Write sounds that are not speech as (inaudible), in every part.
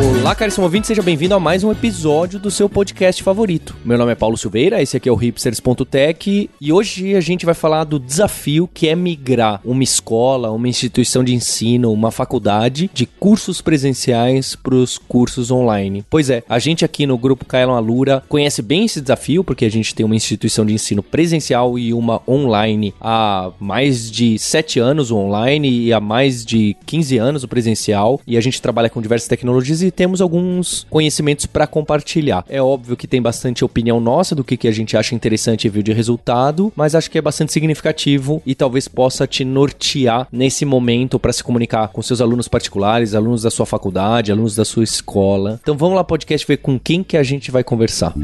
Olá, caríssimo ouvinte, seja bem-vindo a mais um episódio do seu podcast favorito. Meu nome é Paulo Silveira, esse aqui é o hipsters.tech e hoje a gente vai falar do desafio que é migrar uma escola, uma instituição de ensino, uma faculdade de cursos presenciais para os cursos online. Pois é, a gente aqui no grupo Kaelon Alura conhece bem esse desafio porque a gente tem uma instituição de ensino presencial e uma online há mais de 7 anos o online e há mais de 15 anos o presencial e a gente trabalha com diversas tecnologias temos alguns conhecimentos para compartilhar. É óbvio que tem bastante opinião nossa do que, que a gente acha interessante e viu de resultado, mas acho que é bastante significativo e talvez possa te nortear nesse momento para se comunicar com seus alunos particulares, alunos da sua faculdade, alunos da sua escola. Então vamos lá, podcast, ver com quem que a gente vai conversar.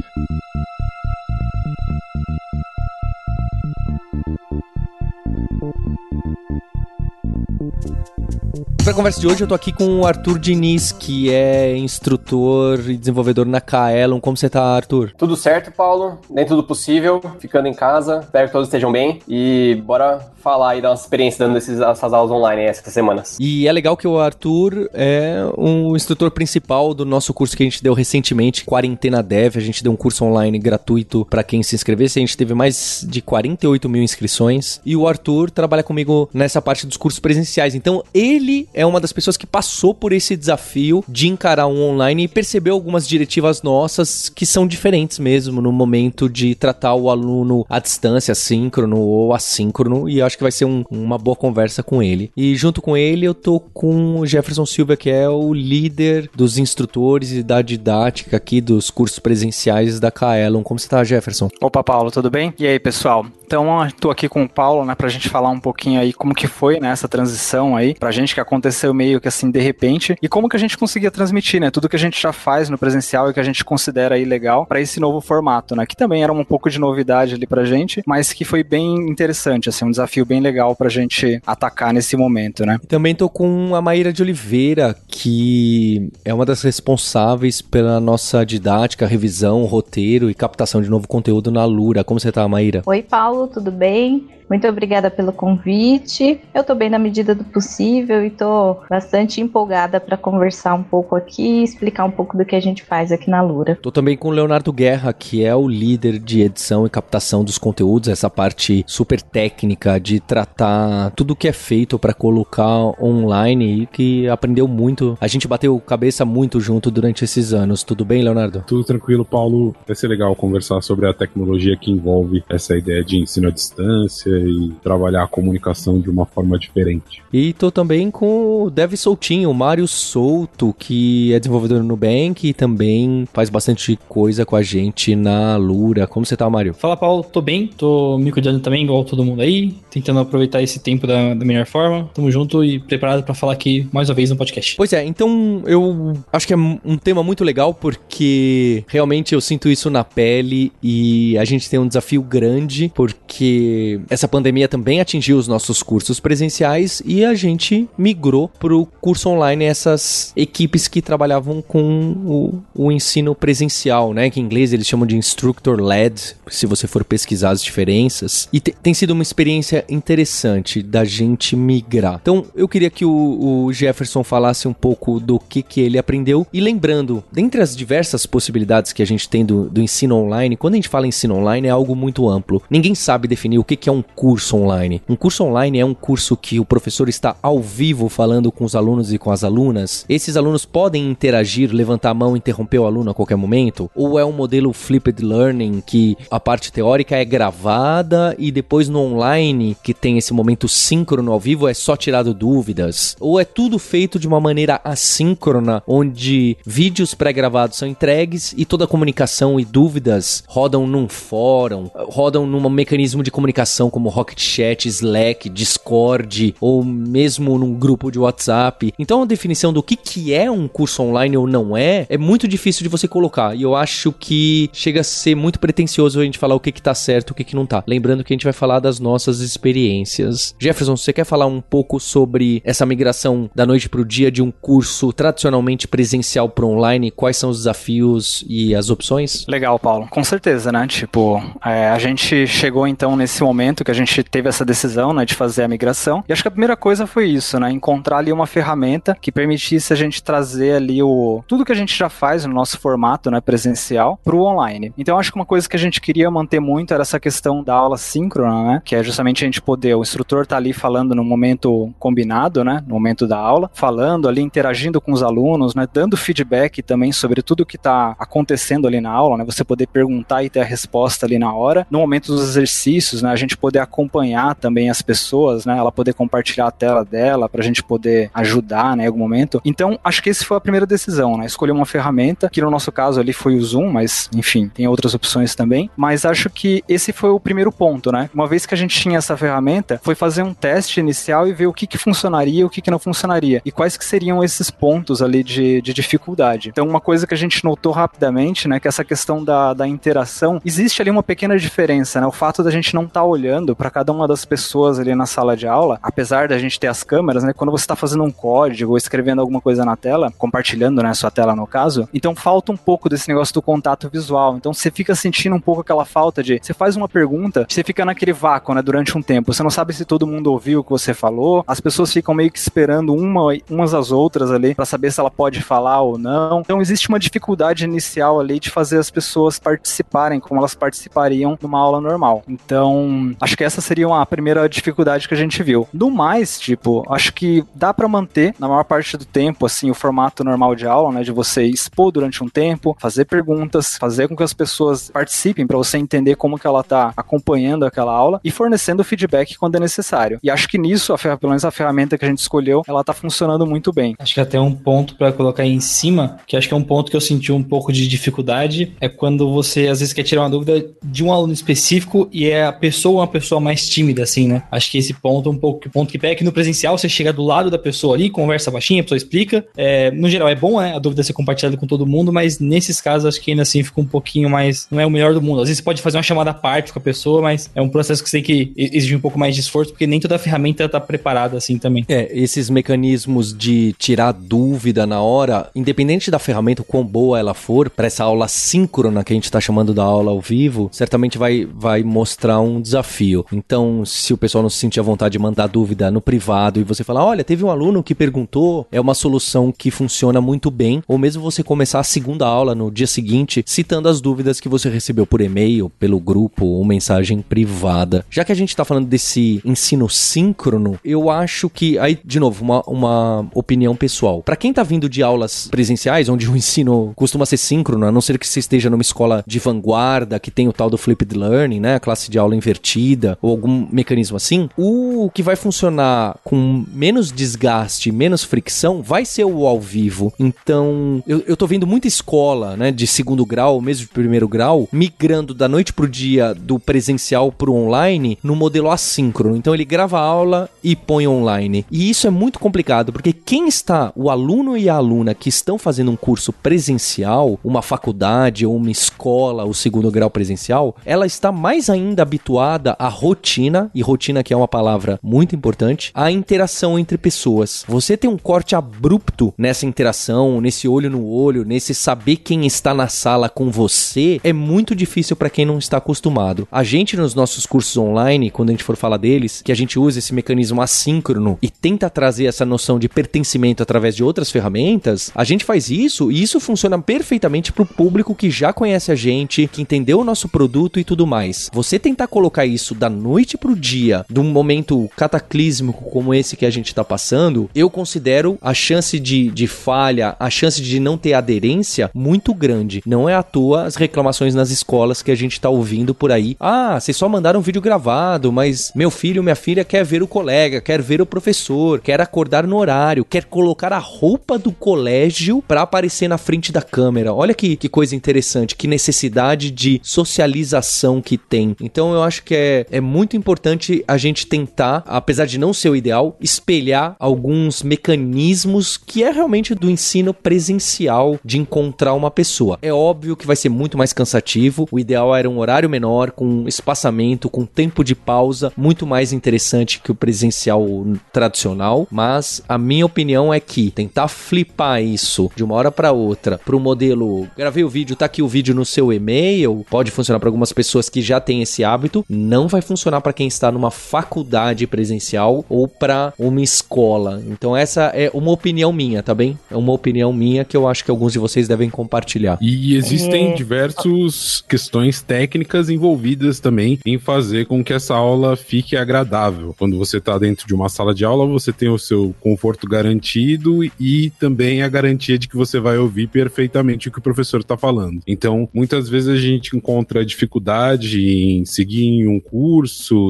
Para a conversa de hoje, eu tô aqui com o Arthur Diniz, que é instrutor e desenvolvedor na Kaelon. Como você tá, Arthur? Tudo certo, Paulo. Dentro do possível, ficando em casa. Espero que todos estejam bem. E bora falar aí da nossa experiência dando esses, essas aulas online essas semanas. E é legal que o Arthur é um instrutor principal do nosso curso que a gente deu recentemente, Quarentena Dev. A gente deu um curso online gratuito para quem se inscrevesse. A gente teve mais de 48 mil inscrições. E o Arthur trabalha comigo nessa parte dos cursos presenciais. Então, ele é uma das pessoas que passou por esse desafio de encarar um online e percebeu algumas diretivas nossas que são diferentes mesmo no momento de tratar o aluno à distância, síncrono ou assíncrono. E acho que vai ser um, uma boa conversa com ele. E junto com ele eu tô com o Jefferson Silva, que é o líder dos instrutores e da didática aqui dos cursos presenciais da Kaelon. Como você tá, Jefferson? Opa, Paulo, tudo bem? E aí, pessoal? Então, estou aqui com o Paulo, né, pra gente falar um pouquinho aí como que foi, né, essa transição aí, pra gente que aconteceu meio que assim, de repente, e como que a gente conseguia transmitir, né, tudo que a gente já faz no presencial e que a gente considera aí legal para esse novo formato, né, que também era um pouco de novidade ali pra gente, mas que foi bem interessante, assim, um desafio bem legal pra gente atacar nesse momento, né. Também tô com a Maíra de Oliveira, que é uma das responsáveis pela nossa didática, revisão, roteiro e captação de novo conteúdo na Lura. Como você tá, Maíra? Oi, Paulo. Paulo, tudo bem? Muito obrigada pelo convite. Eu estou bem na medida do possível e estou bastante empolgada para conversar um pouco aqui e explicar um pouco do que a gente faz aqui na Lura. Estou também com o Leonardo Guerra, que é o líder de edição e captação dos conteúdos, essa parte super técnica de tratar tudo que é feito para colocar online e que aprendeu muito. A gente bateu cabeça muito junto durante esses anos. Tudo bem, Leonardo? Tudo tranquilo, Paulo. Vai ser legal conversar sobre a tecnologia que envolve essa ideia de ensino à distância e trabalhar a comunicação de uma forma diferente. E tô também com o Dev Soltinho, o Mário Souto, que é desenvolvedor no Nubank e também faz bastante coisa com a gente na Lura. Como você tá, Mário? Fala, Paulo. Tô bem, tô me cuidando também, igual todo mundo aí, tentando aproveitar esse tempo da, da melhor forma. Tamo junto e preparado para falar aqui mais uma vez no podcast. Pois é, então eu acho que é um tema muito legal porque realmente eu sinto isso na pele e a gente tem um desafio grande porque essa essa pandemia também atingiu os nossos cursos presenciais e a gente migrou para o curso online essas equipes que trabalhavam com o, o ensino presencial, né? Que em inglês eles chamam de instructor-led, se você for pesquisar as diferenças. E te, tem sido uma experiência interessante da gente migrar. Então, eu queria que o, o Jefferson falasse um pouco do que, que ele aprendeu. E lembrando, dentre as diversas possibilidades que a gente tem do, do ensino online, quando a gente fala ensino online é algo muito amplo. Ninguém sabe definir o que, que é um curso online. Um curso online é um curso que o professor está ao vivo falando com os alunos e com as alunas. Esses alunos podem interagir, levantar a mão interromper o aluno a qualquer momento? Ou é um modelo flipped learning que a parte teórica é gravada e depois no online, que tem esse momento síncrono ao vivo, é só tirado dúvidas? Ou é tudo feito de uma maneira assíncrona, onde vídeos pré-gravados são entregues e toda a comunicação e dúvidas rodam num fórum, rodam num mecanismo de comunicação como como Rocket Chat, Slack, Discord ou mesmo num grupo de WhatsApp. Então a definição do que, que é um curso online ou não é, é muito difícil de você colocar. E eu acho que chega a ser muito pretencioso a gente falar o que, que tá certo e o que, que não tá. Lembrando que a gente vai falar das nossas experiências. Jefferson, você quer falar um pouco sobre essa migração da noite pro dia de um curso tradicionalmente presencial para online? Quais são os desafios e as opções? Legal, Paulo. Com certeza, né? Tipo, é, a gente chegou então nesse momento que a gente teve essa decisão, né, de fazer a migração. E acho que a primeira coisa foi isso, né? Encontrar ali uma ferramenta que permitisse a gente trazer ali o tudo que a gente já faz no nosso formato, né, presencial, pro online. Então acho que uma coisa que a gente queria manter muito era essa questão da aula síncrona, né? Que é justamente a gente poder, o instrutor tá ali falando no momento combinado, né? No momento da aula, falando ali, interagindo com os alunos, né? Dando feedback também sobre tudo que tá acontecendo ali na aula, né? Você poder perguntar e ter a resposta ali na hora. No momento dos exercícios, né? A gente poder acompanhar também as pessoas, né? Ela poder compartilhar a tela dela pra gente poder ajudar, né? Em algum momento. Então, acho que esse foi a primeira decisão, né? Escolher uma ferramenta, que no nosso caso ali foi o Zoom, mas enfim, tem outras opções também. Mas acho que esse foi o primeiro ponto, né? Uma vez que a gente tinha essa ferramenta, foi fazer um teste inicial e ver o que, que funcionaria e o que, que não funcionaria. E quais que seriam esses pontos ali de, de dificuldade. Então, uma coisa que a gente notou rapidamente, né? Que essa questão da, da interação, existe ali uma pequena diferença, né? O fato da gente não estar tá olhando para cada uma das pessoas ali na sala de aula, apesar da gente ter as câmeras, né? Quando você está fazendo um código ou escrevendo alguma coisa na tela, compartilhando, né? Sua tela no caso, então falta um pouco desse negócio do contato visual. Então você fica sentindo um pouco aquela falta de. Você faz uma pergunta, você fica naquele vácuo, né? Durante um tempo. Você não sabe se todo mundo ouviu o que você falou. As pessoas ficam meio que esperando uma, umas às outras ali para saber se ela pode falar ou não. Então existe uma dificuldade inicial ali de fazer as pessoas participarem como elas participariam numa aula normal. Então, acho que essa seria uma primeira dificuldade que a gente viu. No mais, tipo, acho que dá para manter na maior parte do tempo assim o formato normal de aula, né, de você expor durante um tempo, fazer perguntas, fazer com que as pessoas participem para você entender como que ela tá acompanhando aquela aula e fornecendo feedback quando é necessário. E acho que nisso, a pelo menos a ferramenta que a gente escolheu, ela tá funcionando muito bem. Acho que até um ponto para colocar aí em cima, que acho que é um ponto que eu senti um pouco de dificuldade, é quando você às vezes quer tirar uma dúvida de um aluno específico e é a pessoa uma pessoa mais tímida, assim, né? Acho que esse ponto é um pouco o ponto que pega é que no presencial você chega do lado da pessoa ali, conversa baixinho, a pessoa explica. É, no geral é bom, né? A dúvida ser compartilhada com todo mundo, mas nesses casos acho que ainda assim fica um pouquinho mais. Não é o melhor do mundo. Às vezes você pode fazer uma chamada à parte com a pessoa, mas é um processo que você tem que exigir um pouco mais de esforço, porque nem toda a ferramenta tá preparada assim também. É, esses mecanismos de tirar dúvida na hora, independente da ferramenta, o quão boa ela for, para essa aula síncrona que a gente tá chamando da aula ao vivo, certamente vai, vai mostrar um desafio. Então, se o pessoal não se sentir à vontade de mandar dúvida no privado e você falar, olha, teve um aluno que perguntou, é uma solução que funciona muito bem, ou mesmo você começar a segunda aula no dia seguinte citando as dúvidas que você recebeu por e-mail, pelo grupo ou mensagem privada. Já que a gente tá falando desse ensino síncrono, eu acho que, aí, de novo, uma, uma opinião pessoal. Para quem tá vindo de aulas presenciais, onde o ensino costuma ser síncrono, a não ser que você esteja numa escola de vanguarda, que tem o tal do flipped learning, né, a classe de aula invertida, ou algum mecanismo assim, o que vai funcionar com menos desgaste, menos fricção, vai ser o ao vivo. Então, eu, eu tô vendo muita escola, né, de segundo grau, mesmo de primeiro grau, migrando da noite pro dia do presencial pro online no modelo assíncrono. Então, ele grava a aula e põe online. E isso é muito complicado, porque quem está, o aluno e a aluna que estão fazendo um curso presencial, uma faculdade ou uma escola, o segundo grau presencial, ela está mais ainda habituada à rotina, e rotina que é uma palavra muito importante, à interação entre pessoas. Você tem um corte abrupto nessa interação, nesse olho no olho, nesse saber quem está na sala com você, é muito difícil para quem não está acostumado. A gente nos nossos cursos online, quando a gente for falar deles, que a gente usa esse mecanismo assíncrono e tenta trazer essa noção de pertencimento através de outras ferramentas, a gente faz isso e isso funciona perfeitamente para o público que já conhece a gente, que entendeu o nosso produto e tudo mais. Você tentar colocar isso da noite pro dia, de um momento cataclísmico como esse que a gente está passando, eu considero a chance de, de falha, a chance de não ter aderência muito grande. Não é à toa as reclamações nas escolas que a gente está ouvindo por aí. Ah, vocês só mandaram um vídeo gravado, mas meu filho, minha filha quer ver o colega, quer ver o professor, quer acordar no horário, quer colocar a roupa do colégio para aparecer na frente da câmera. Olha que, que coisa interessante, que necessidade de socialização que tem. Então eu acho que é, é muito importante a gente tentar, apesar de não ser o ideal, espelhar alguns mecanismos que é realmente do ensino presencial de encontrar uma pessoa. É óbvio que vai ser muito mais cansativo, o ideal era um horário menor, com espaçamento, com tempo de pausa, muito mais interessante que o presencial tradicional, mas a minha opinião é que tentar flipar isso de uma hora para outra para o modelo, gravei o vídeo, tá aqui o vídeo no seu e-mail, pode funcionar para algumas pessoas que já têm esse hábito, não vai funcionar para quem está numa faculdade presencial ou para uma escola. Então essa é uma opinião minha, tá bem? É uma opinião minha que eu acho que alguns de vocês devem compartilhar. E existem é... diversas questões técnicas envolvidas também em fazer com que essa aula fique agradável. Quando você está dentro de uma sala de aula, você tem o seu conforto garantido e também a garantia de que você vai ouvir perfeitamente o que o professor está falando. Então, muitas vezes a gente encontra dificuldade em seguir em um curso,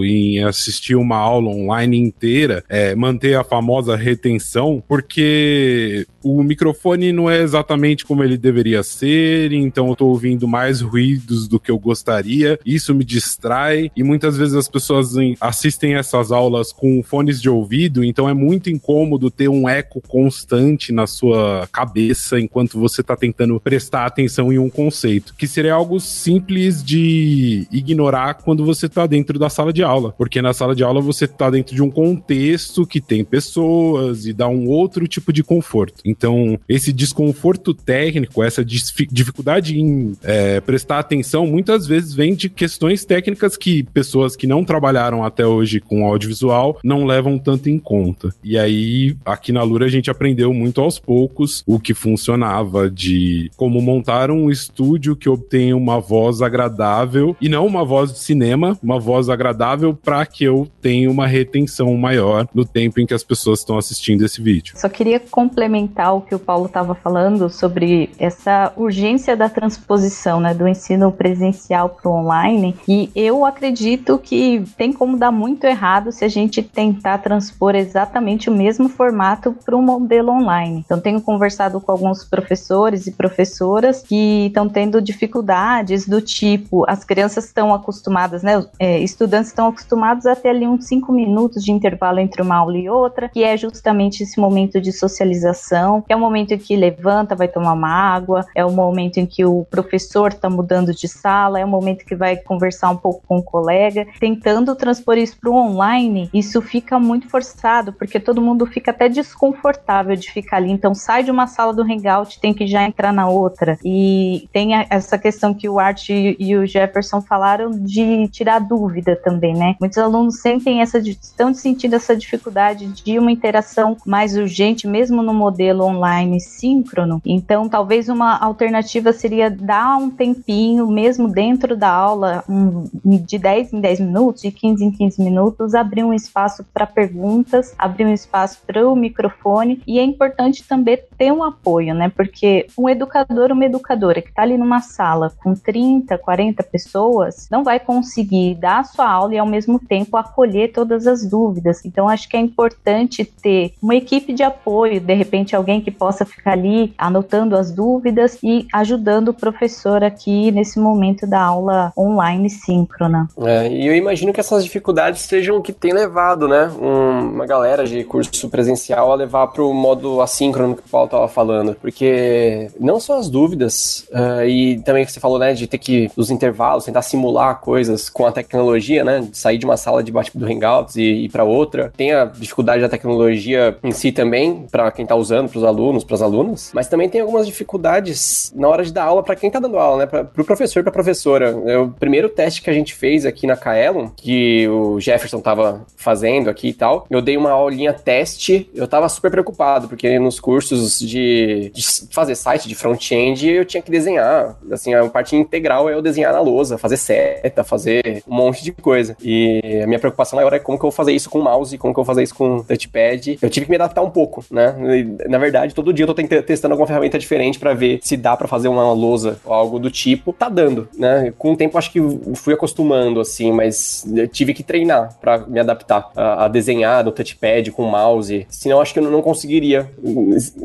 em assistir uma aula online inteira, é, manter a famosa retenção, porque o microfone não é exatamente como ele deveria ser, então eu estou ouvindo mais ruídos do que eu gostaria, isso me distrai e muitas vezes as pessoas assistem essas aulas com fones de ouvido, então é muito incômodo ter um eco constante na sua cabeça enquanto você está tentando prestar atenção em um conceito, que seria algo simples de ignorar quando você está dentro da sala de aula, porque na sala de aula você está dentro de um contexto que tem pessoas e dá um outro tipo de conforto. Então, esse desconforto técnico, essa dificuldade em é, prestar atenção, muitas vezes vem de questões técnicas que pessoas que não trabalharam até hoje com audiovisual não levam tanto em conta. E aí, aqui na Lura, a gente aprendeu muito aos poucos o que funcionava de como montar um estúdio que obtenha uma voz agradável e não uma voz de cinema, uma voz agradável para que eu tenha uma retenção maior no tempo em que as pessoas estão assistindo esse vídeo. Só queria complementar o que o Paulo estava falando sobre essa urgência da transposição, né, do ensino presencial para o online. E eu acredito que tem como dar muito errado se a gente tentar transpor exatamente o mesmo formato para um modelo online. Então, tenho conversado com alguns professores e professoras que estão tendo dificuldades do tipo, as crianças estão acostumadas, né, é, estudantes estão acostumados a ter ali uns cinco minutos de intervalo entre uma aula e outra, que é justamente esse momento de socialização, que é o momento em que levanta, vai tomar uma água, é o momento em que o professor está mudando de sala, é o momento que vai conversar um pouco com o colega, tentando transpor isso para o online, isso fica muito forçado, porque todo mundo fica até desconfortável de ficar ali. Então sai de uma sala do Hangout, tem que já entrar na outra. E tem essa questão que o Art e o Jefferson falaram de tirar também, né? Muitos alunos sentem essa, estão sentindo essa dificuldade de uma interação mais urgente, mesmo no modelo online síncrono. Então, talvez uma alternativa seria dar um tempinho, mesmo dentro da aula, um, de 10 em 10 minutos, de 15 em 15 minutos, abrir um espaço para perguntas, abrir um espaço para o microfone. E é importante também ter um apoio, né? Porque um educador, uma educadora que está ali numa sala com 30, 40 pessoas, não vai conseguir dar sua aula e ao mesmo tempo acolher todas as dúvidas. Então, acho que é importante ter uma equipe de apoio, de repente, alguém que possa ficar ali anotando as dúvidas e ajudando o professor aqui nesse momento da aula online síncrona. É, e eu imagino que essas dificuldades sejam o que tem levado, né, um, uma galera de curso presencial a levar para o modo assíncrono que o Paulo estava falando, porque não só as dúvidas uh, e também que você falou, né, de ter que os intervalos tentar simular coisas com a tecnologia, né, de sair de uma sala de bate do Hangouts e ir para outra. Tem a dificuldade da tecnologia em si também para quem está usando, para os alunos, para as alunas, mas também tem algumas dificuldades na hora de dar aula para quem está dando aula, né, para o professor, para a professora. É o primeiro teste que a gente fez aqui na Kaelon, que o Jefferson estava fazendo aqui e tal, eu dei uma aulinha teste, eu estava super preocupado, porque nos cursos de, de fazer site de front-end eu tinha que desenhar, assim, a parte integral é eu desenhar na lousa, fazer seta, fazer um monte de coisa. E a minha preocupação maior é como que eu vou fazer isso com o mouse, como que eu vou fazer isso com o touchpad. Eu tive que me adaptar um pouco, né? E, na verdade, todo dia eu tô testando alguma ferramenta diferente para ver se dá para fazer uma lousa ou algo do tipo. Tá dando, né? Com o tempo acho que fui acostumando, assim, mas eu tive que treinar para me adaptar a, a, desenhar no touchpad, com o mouse. Senão acho que eu não conseguiria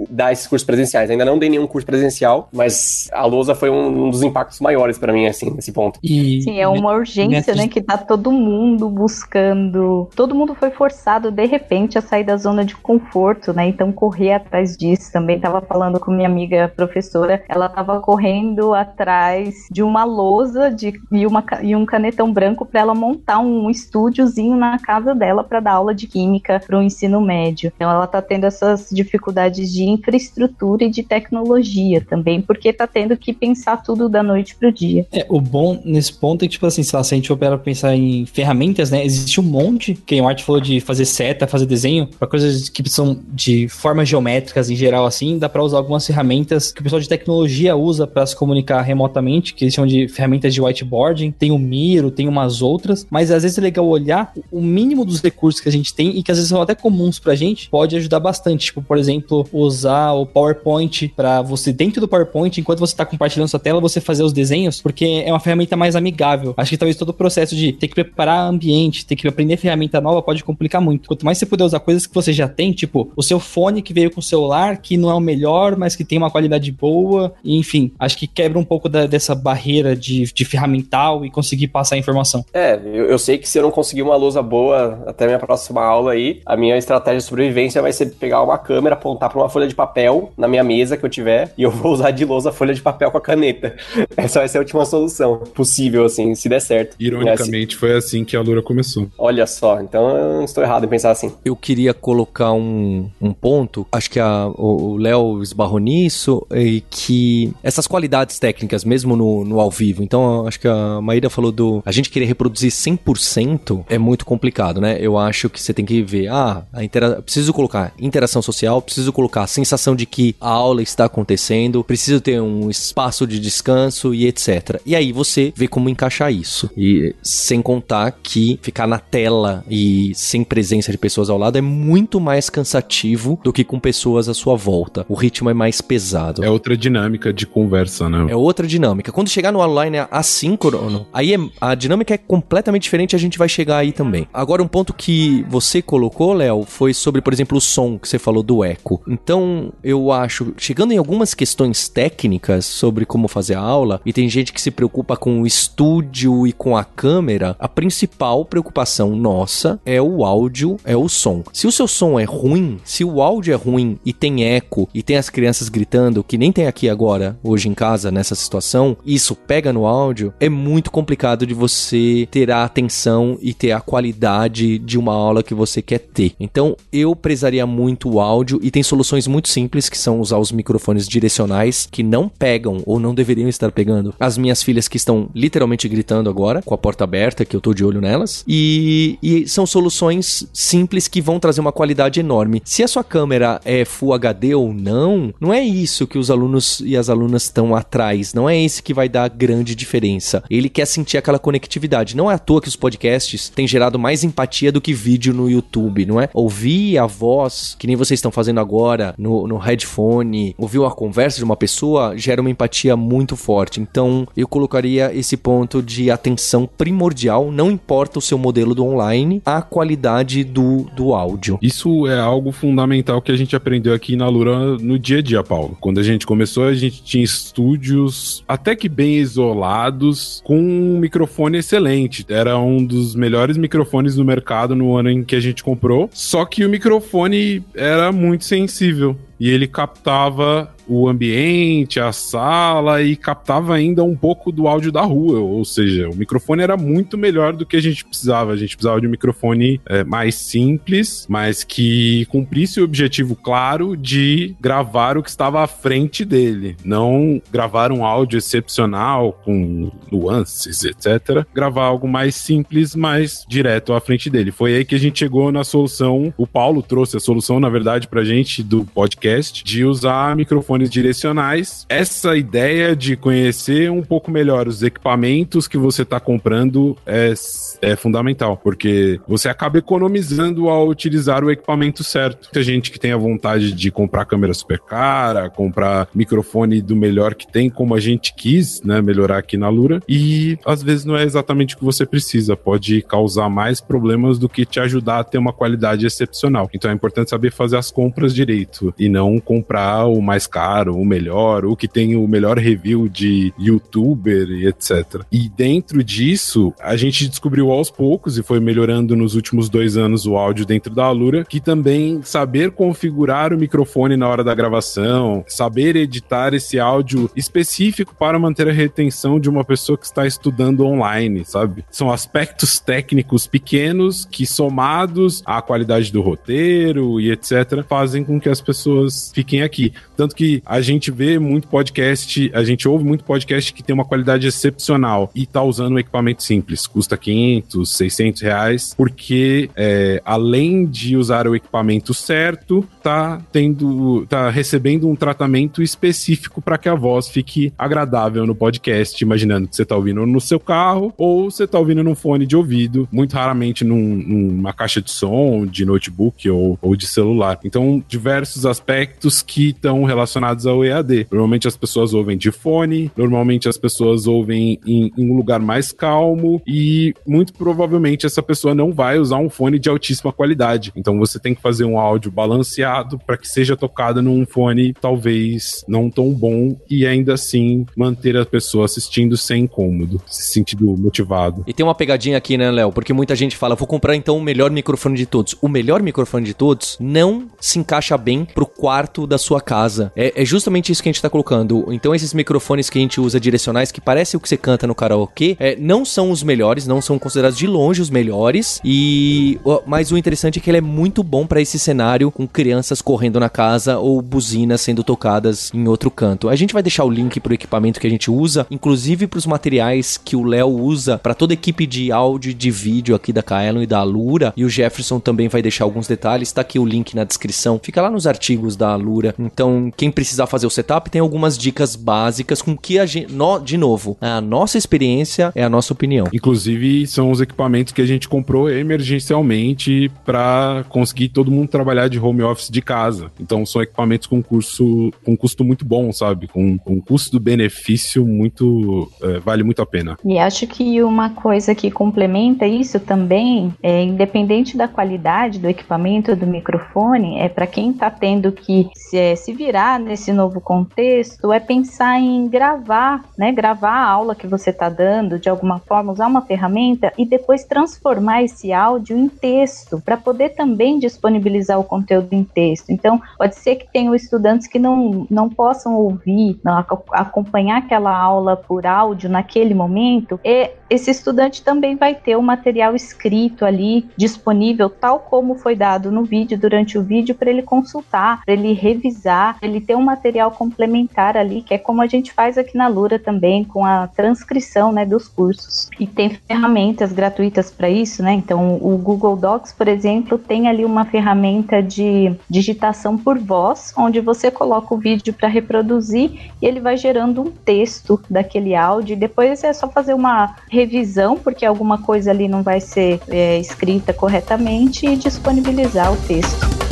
dar esses cursos presenciais. Ainda não dei nenhum curso presencial, mas a lousa foi um, um dos impactos maiores para mim, assim, nesse ponto. E... Sim, é uma urgência, né, que que tá todo mundo buscando, todo mundo foi forçado de repente a sair da zona de conforto, né? Então correr atrás disso também. Tava falando com minha amiga professora, ela tava correndo atrás de uma lousa de, e, uma, e um canetão branco para ela montar um estúdiozinho na casa dela para dar aula de química para o ensino médio. Então ela tá tendo essas dificuldades de infraestrutura e de tecnologia também, porque tá tendo que pensar tudo da noite pro dia. É, o bom nesse ponto é que, tipo assim, se a gente opera pensar em ferramentas, né? Existe um monte, que o Art falou de fazer seta, fazer desenho, para coisas que são de formas geométricas em geral, assim, dá para usar algumas ferramentas que o pessoal de tecnologia usa para se comunicar remotamente, que eles chamam de ferramentas de whiteboarding. Tem o Miro, tem umas outras, mas às vezes é legal olhar o mínimo dos recursos que a gente tem e que às vezes são até comuns pra gente, pode ajudar bastante. Tipo, por exemplo, usar o PowerPoint para você, dentro do PowerPoint, enquanto você tá compartilhando sua tela, você fazer os desenhos, porque é uma ferramenta mais amigável. Acho que talvez todo o processo de ter que preparar ambiente, ter que aprender ferramenta nova pode complicar muito. Quanto mais você puder usar coisas que você já tem, tipo o seu fone que veio com o celular, que não é o melhor, mas que tem uma qualidade boa, enfim, acho que quebra um pouco da, dessa barreira de, de ferramental e conseguir passar a informação. É, eu, eu sei que se eu não conseguir uma lousa boa até minha próxima aula aí, a minha estratégia de sobrevivência vai ser pegar uma câmera, apontar para uma folha de papel na minha mesa que eu tiver e eu (laughs) vou usar de lousa a folha de papel com a caneta. (laughs) Essa vai ser a última solução possível, assim, se der certo. Ironicamente, foi assim que a Lura começou. Olha só, então eu não estou errado em pensar assim. Eu queria colocar um, um ponto, acho que a, o Léo esbarrou nisso, e que essas qualidades técnicas, mesmo no, no ao vivo, então acho que a Maíra falou do. A gente querer reproduzir 100% é muito complicado, né? Eu acho que você tem que ver, ah, a intera preciso colocar interação social, preciso colocar a sensação de que a aula está acontecendo, preciso ter um espaço de descanso e etc. E aí você vê como encaixar isso. E sem contar que ficar na tela e sem presença de pessoas ao lado é muito mais cansativo do que com pessoas à sua volta. O ritmo é mais pesado. É outra dinâmica de conversa, né? É outra dinâmica. Quando chegar no online assíncrono, aí é, a dinâmica é completamente diferente, a gente vai chegar aí também. Agora, um ponto que você colocou, Léo, foi sobre, por exemplo, o som que você falou do eco. Então, eu acho, chegando em algumas questões técnicas sobre como fazer a aula, e tem gente que se preocupa com o estúdio e com a câmera, a principal preocupação nossa é o áudio, é o som. Se o seu som é ruim, se o áudio é ruim e tem eco e tem as crianças gritando, que nem tem aqui agora, hoje em casa, nessa situação, isso pega no áudio, é muito complicado de você ter a atenção e ter a qualidade de uma aula que você quer ter. Então, eu prezaria muito o áudio e tem soluções muito simples que são usar os microfones direcionais que não pegam ou não deveriam estar pegando as minhas filhas que estão literalmente gritando agora com a porta aberta, que eu tô de olho nelas. E, e são soluções simples que vão trazer uma qualidade enorme. Se a sua câmera é Full HD ou não, não é isso que os alunos e as alunas estão atrás. Não é esse que vai dar grande diferença. Ele quer sentir aquela conectividade. Não é à toa que os podcasts têm gerado mais empatia do que vídeo no YouTube, não é? Ouvir a voz, que nem vocês estão fazendo agora, no, no headphone, ouvir a conversa de uma pessoa, gera uma empatia muito forte. Então, eu colocaria esse ponto de atenção primordial, não importa o seu modelo do online, a qualidade do, do áudio. Isso é algo fundamental que a gente aprendeu aqui na Lura no dia a dia, Paulo. Quando a gente começou, a gente tinha estúdios até que bem isolados, com um microfone excelente. Era um dos melhores microfones do mercado no ano em que a gente comprou. Só que o microfone era muito sensível e ele captava o ambiente, a sala e captava ainda um pouco do áudio da rua, ou seja, o microfone era muito melhor do que a gente precisava. A gente precisava de um microfone é, mais simples, mas que cumprisse o objetivo claro de gravar o que estava à frente dele, não gravar um áudio excepcional com nuances, etc. Gravar algo mais simples, mais direto à frente dele. Foi aí que a gente chegou na solução. O Paulo trouxe a solução, na verdade, pra gente do podcast de usar microfone direcionais. Essa ideia de conhecer um pouco melhor os equipamentos que você está comprando é, é fundamental, porque você acaba economizando ao utilizar o equipamento certo. Tem gente que tem a vontade de comprar câmera super cara, comprar microfone do melhor que tem, como a gente quis, né, melhorar aqui na Lura, e às vezes não é exatamente o que você precisa, pode causar mais problemas do que te ajudar a ter uma qualidade excepcional. Então é importante saber fazer as compras direito e não comprar o mais caro, o melhor, o que tem o melhor review de youtuber e etc. E dentro disso, a gente descobriu aos poucos e foi melhorando nos últimos dois anos o áudio dentro da Alura, que também saber configurar o microfone na hora da gravação, saber editar esse áudio específico para manter a retenção de uma pessoa que está estudando online, sabe? São aspectos técnicos pequenos que somados à qualidade do roteiro e etc, fazem com que as pessoas fiquem aqui. Tanto que a gente vê muito podcast, a gente ouve muito podcast que tem uma qualidade excepcional e tá usando um equipamento simples, custa 500, 600 reais, porque é, além de usar o equipamento certo, tá tendo, tá recebendo um tratamento específico para que a voz fique agradável no podcast, imaginando que você tá ouvindo no seu carro ou você tá ouvindo num fone de ouvido, muito raramente num, numa caixa de som, de notebook ou, ou de celular. Então, diversos aspectos que estão relacionados ao EAD. Normalmente as pessoas ouvem de fone, normalmente as pessoas ouvem em, em um lugar mais calmo e muito provavelmente essa pessoa não vai usar um fone de altíssima qualidade. Então você tem que fazer um áudio balanceado para que seja tocado num fone talvez não tão bom e ainda assim manter a pessoa assistindo sem incômodo, se sentindo motivado. E tem uma pegadinha aqui, né, Léo? Porque muita gente fala, vou comprar então o melhor microfone de todos. O melhor microfone de todos não se encaixa bem pro quarto da sua casa. É, é justamente isso que a gente tá colocando. Então esses microfones que a gente usa direcionais, que parece o que você canta no karaokê, é, não são os melhores, não são considerados de longe os melhores. E mas o interessante é que ele é muito bom para esse cenário com crianças correndo na casa ou buzinas sendo tocadas em outro canto. A gente vai deixar o link pro equipamento que a gente usa, inclusive pros materiais que o Léo usa para toda a equipe de áudio e de vídeo aqui da Kaelon e da Alura. E o Jefferson também vai deixar alguns detalhes. Tá aqui o link na descrição. Fica lá nos artigos da Alura. Então, quem precisar fazer o setup tem algumas dicas básicas com que a gente, no, de novo, a nossa experiência é a nossa opinião. Inclusive, são os equipamentos que a gente comprou emergencialmente para conseguir todo mundo trabalhar de home office de casa. Então, são equipamentos com curso com custo muito bom, sabe? Com, com custo-benefício muito é, vale muito a pena. E acho que uma coisa que complementa isso também, é, independente da qualidade do equipamento do microfone, é para quem está tendo que se, é, se virar nesse novo contexto, é pensar em gravar, né? Gravar a aula que você está dando de alguma forma, usar uma ferramenta e depois transformar esse áudio em texto para poder também disponibilizar o conteúdo em texto. Então, pode ser que tenham estudantes que não, não possam ouvir, não, acompanhar aquela aula por áudio naquele momento, e esse estudante também vai ter o material escrito ali disponível, tal como foi dado no vídeo, durante o vídeo, para ele consultar, para ele revisar, ele ter um material complementar ali, que é como a gente faz aqui na Lura também, com a transcrição né, dos cursos. E tem ferramentas gratuitas para isso, né? Então, o Google Docs, por exemplo, tem ali uma ferramenta de digitação por voz, onde você coloca o vídeo para reproduzir e ele vai gerando um texto daquele áudio. E depois é só fazer uma revisão, porque alguma coisa ali não vai ser é, escrita corretamente, e disponibilizar o texto.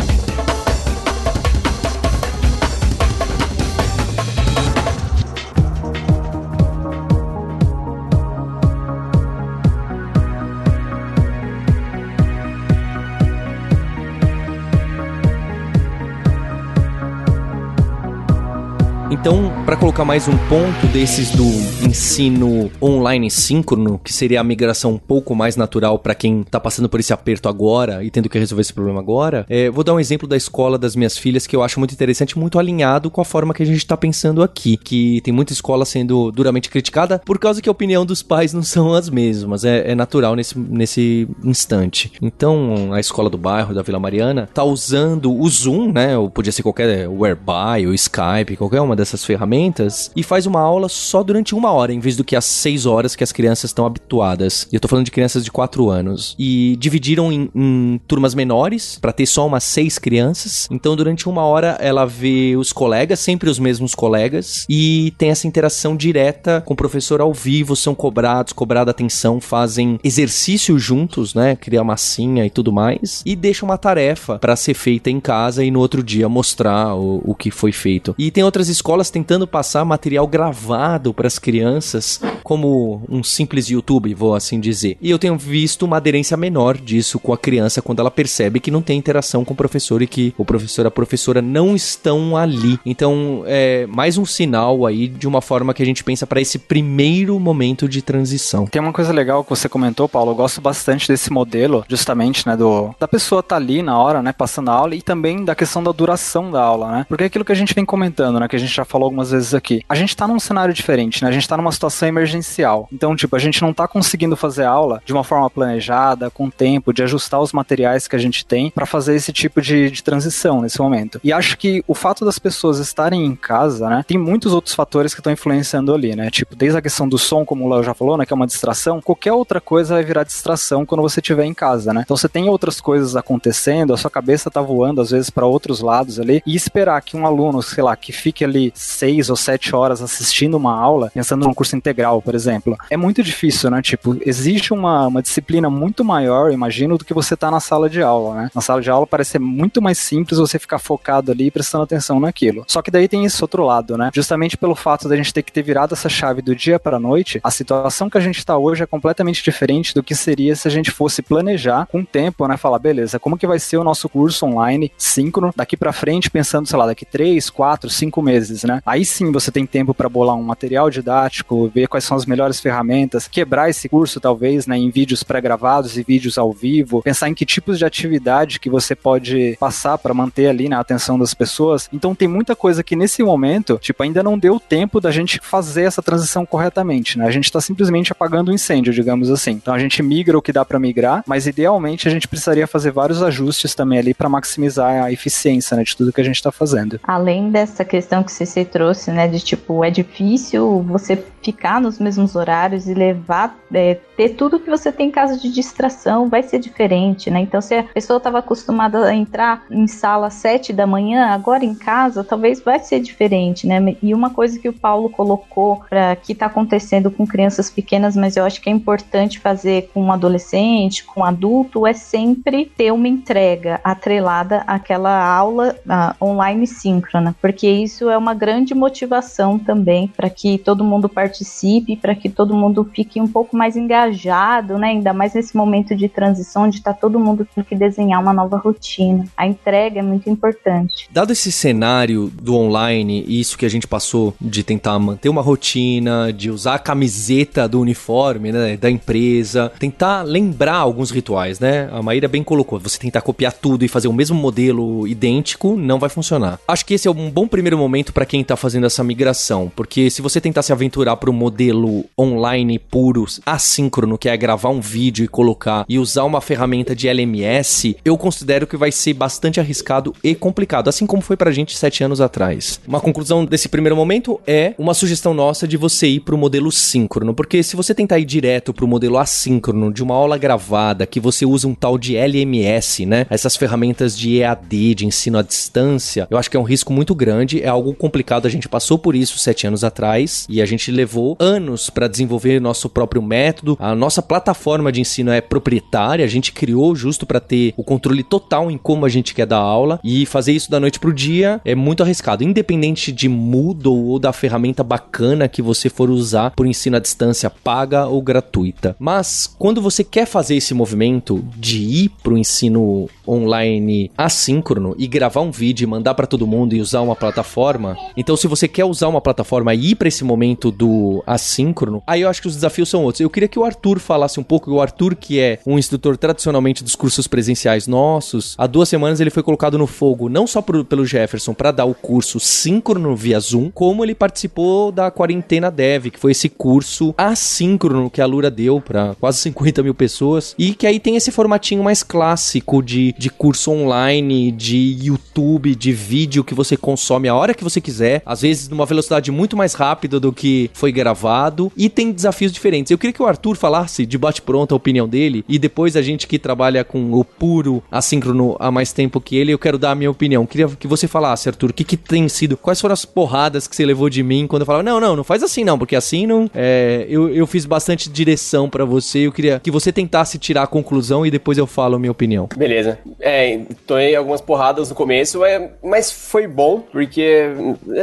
Então, para colocar mais um ponto desses do ensino online síncrono, que seria a migração um pouco mais natural para quem tá passando por esse aperto agora e tendo que resolver esse problema agora, é, vou dar um exemplo da escola das minhas filhas que eu acho muito interessante, muito alinhado com a forma que a gente tá pensando aqui, que tem muita escola sendo duramente criticada por causa que a opinião dos pais não são as mesmas, é, é natural nesse, nesse instante. Então, a escola do bairro da Vila Mariana tá usando o Zoom, né, ou podia ser qualquer Whereby ou Skype, qualquer uma dessas essas ferramentas e faz uma aula só durante uma hora, em vez do que as seis horas que as crianças estão habituadas. E eu tô falando de crianças de quatro anos. E dividiram em, em turmas menores, para ter só umas seis crianças. Então, durante uma hora, ela vê os colegas, sempre os mesmos colegas, e tem essa interação direta com o professor ao vivo, são cobrados, cobrada atenção, fazem exercício juntos, né? Criar massinha e tudo mais. E deixa uma tarefa para ser feita em casa e no outro dia mostrar o, o que foi feito. E tem outras escolas escolas tentando passar material gravado para as crianças como um simples YouTube, vou assim dizer. E eu tenho visto uma aderência menor disso com a criança quando ela percebe que não tem interação com o professor e que o professor e a professora não estão ali. Então, é mais um sinal aí de uma forma que a gente pensa para esse primeiro momento de transição. Tem uma coisa legal que você comentou, Paulo. Eu gosto bastante desse modelo, justamente, né, do da pessoa tá ali na hora, né, passando a aula e também da questão da duração da aula, né? Porque é aquilo que a gente vem comentando, né, que a gente já falou algumas vezes aqui. A gente tá num cenário diferente, né? A gente tá numa situação emergencial. Então, tipo, a gente não tá conseguindo fazer aula de uma forma planejada, com tempo, de ajustar os materiais que a gente tem para fazer esse tipo de, de transição nesse momento. E acho que o fato das pessoas estarem em casa, né, tem muitos outros fatores que estão influenciando ali, né? Tipo, desde a questão do som, como o Léo já falou, né, que é uma distração, qualquer outra coisa vai virar distração quando você estiver em casa, né? Então você tem outras coisas acontecendo, a sua cabeça tá voando às vezes para outros lados ali e esperar que um aluno, sei lá, que fique ali seis ou sete horas assistindo uma aula, pensando num curso integral, por exemplo, é muito difícil, né? Tipo, existe uma, uma disciplina muito maior, imagino, do que você tá na sala de aula, né? Na sala de aula parece ser muito mais simples você ficar focado ali e prestando atenção naquilo. Só que daí tem esse outro lado, né? Justamente pelo fato da gente ter que ter virado essa chave do dia para noite, a situação que a gente tá hoje é completamente diferente do que seria se a gente fosse planejar com tempo, né? Falar, beleza, como que vai ser o nosso curso online síncrono daqui para frente, pensando, sei lá, daqui três, quatro, cinco meses, né? Aí sim você tem tempo para bolar um material didático, ver quais são as melhores ferramentas, quebrar esse curso talvez, né, em vídeos pré-gravados e vídeos ao vivo, pensar em que tipos de atividade que você pode passar para manter ali na né, atenção das pessoas. Então tem muita coisa que nesse momento, tipo, ainda não deu tempo da gente fazer essa transição corretamente, né? A gente está simplesmente apagando o incêndio, digamos assim. Então a gente migra o que dá para migrar, mas idealmente a gente precisaria fazer vários ajustes também ali para maximizar a eficiência, né, de tudo que a gente está fazendo. Além dessa questão que você trouxe, né, de tipo, é difícil você ficar nos mesmos horários e levar, é, ter tudo que você tem em casa de distração, vai ser diferente, né? Então, se a pessoa estava acostumada a entrar em sala às sete da manhã, agora em casa, talvez vai ser diferente, né? E uma coisa que o Paulo colocou para que está acontecendo com crianças pequenas, mas eu acho que é importante fazer com um adolescente, com um adulto, é sempre ter uma entrega atrelada àquela aula uh, online síncrona, porque isso é uma grande motivação também para que todo mundo participe, para que todo mundo fique um pouco mais engajado, né? Ainda mais nesse momento de transição, onde está todo mundo tendo que desenhar uma nova rotina. A entrega é muito importante. Dado esse cenário do online e isso que a gente passou de tentar manter uma rotina, de usar a camiseta do uniforme, né, da empresa, tentar lembrar alguns rituais, né? A Maíra bem colocou, você tentar copiar tudo e fazer o mesmo modelo idêntico não vai funcionar. Acho que esse é um bom primeiro momento para quem tá fazendo essa migração, porque se você tentar se aventurar para o modelo online puro, assíncrono, que é gravar um vídeo e colocar e usar uma ferramenta de LMS, eu considero que vai ser bastante arriscado e complicado, assim como foi pra gente sete anos atrás. Uma conclusão desse primeiro momento é uma sugestão nossa de você ir pro modelo síncrono, porque se você tentar ir direto pro modelo assíncrono de uma aula gravada, que você usa um tal de LMS, né? Essas ferramentas de EAD, de ensino à distância, eu acho que é um risco muito grande, é algo complicado, a gente passou por isso sete anos atrás e a gente levou anos para desenvolver nosso próprio método. A nossa plataforma de ensino é proprietária, a gente criou justo para ter o controle total em como a gente quer dar aula e fazer isso da noite pro dia é muito arriscado, independente de Moodle ou da ferramenta bacana que você for usar por ensino à distância paga ou gratuita. Mas quando você quer fazer esse movimento de ir pro ensino online assíncrono e gravar um vídeo e mandar para todo mundo e usar uma plataforma, então se você quer usar uma plataforma e ir para esse momento do assíncrono, aí eu acho que os desafios são outros. Eu queria que o Arthur falasse um pouco, o Arthur que é um instrutor tradicionalmente dos cursos presenciais nossos, há duas semanas ele foi colocado no fogo, não só por, pelo Jefferson, para dar o curso síncrono via Zoom, como ele participou da quarentena Dev, que foi esse curso assíncrono que a Lura deu para quase 50 mil pessoas, e que aí tem esse formatinho mais clássico de, de curso online, de YouTube, de vídeo que você consome a hora que você quiser, às vezes numa velocidade muito mais rápida do que foi gravado, e tem desafios diferentes. Eu queria que o Arthur falasse de bate-pronto a opinião dele, e depois a gente que trabalha com o puro assíncrono há mais tempo que ele, eu quero dar a minha opinião. Queria que você falasse, Arthur, o que, que tem sido, quais foram as porradas que você levou de mim quando eu falava, não, não, não faz assim não, porque assim não. É, eu, eu fiz bastante direção para você, eu queria que você tentasse tirar a conclusão e depois eu falo a minha opinião. Beleza. É, tomei algumas porradas no começo, é, mas foi bom, porque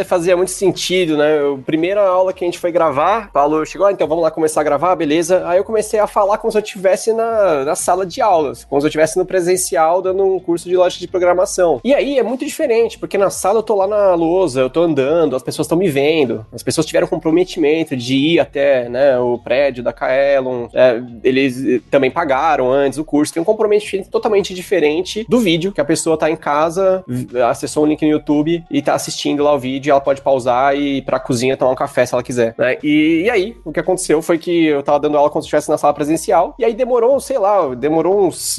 fazia muito sentido, né? A primeira aula que a gente foi gravar, Paulo chegou, ah, então vamos lá começar a gravar, beleza. Aí eu comecei a falar como se eu estivesse na, na sala de aulas, como se eu estivesse no presencial dando um curso de lógica de programação. E aí é muito diferente, porque na sala eu tô lá na lousa, eu tô andando, as pessoas estão me vendo, as pessoas tiveram comprometimento de ir até né, o prédio da Kaelon, é, eles também pagaram antes o curso, tem um comprometimento totalmente diferente do vídeo, que a pessoa tá em casa, acessou um link no YouTube e tá assistindo lá o vídeo, ela pode pausar e ir pra cozinha tomar um café se ela quiser, né? E, e aí, o que aconteceu foi que eu tava dando aula como se estivesse na sala presencial, e aí demorou, sei lá, demorou uns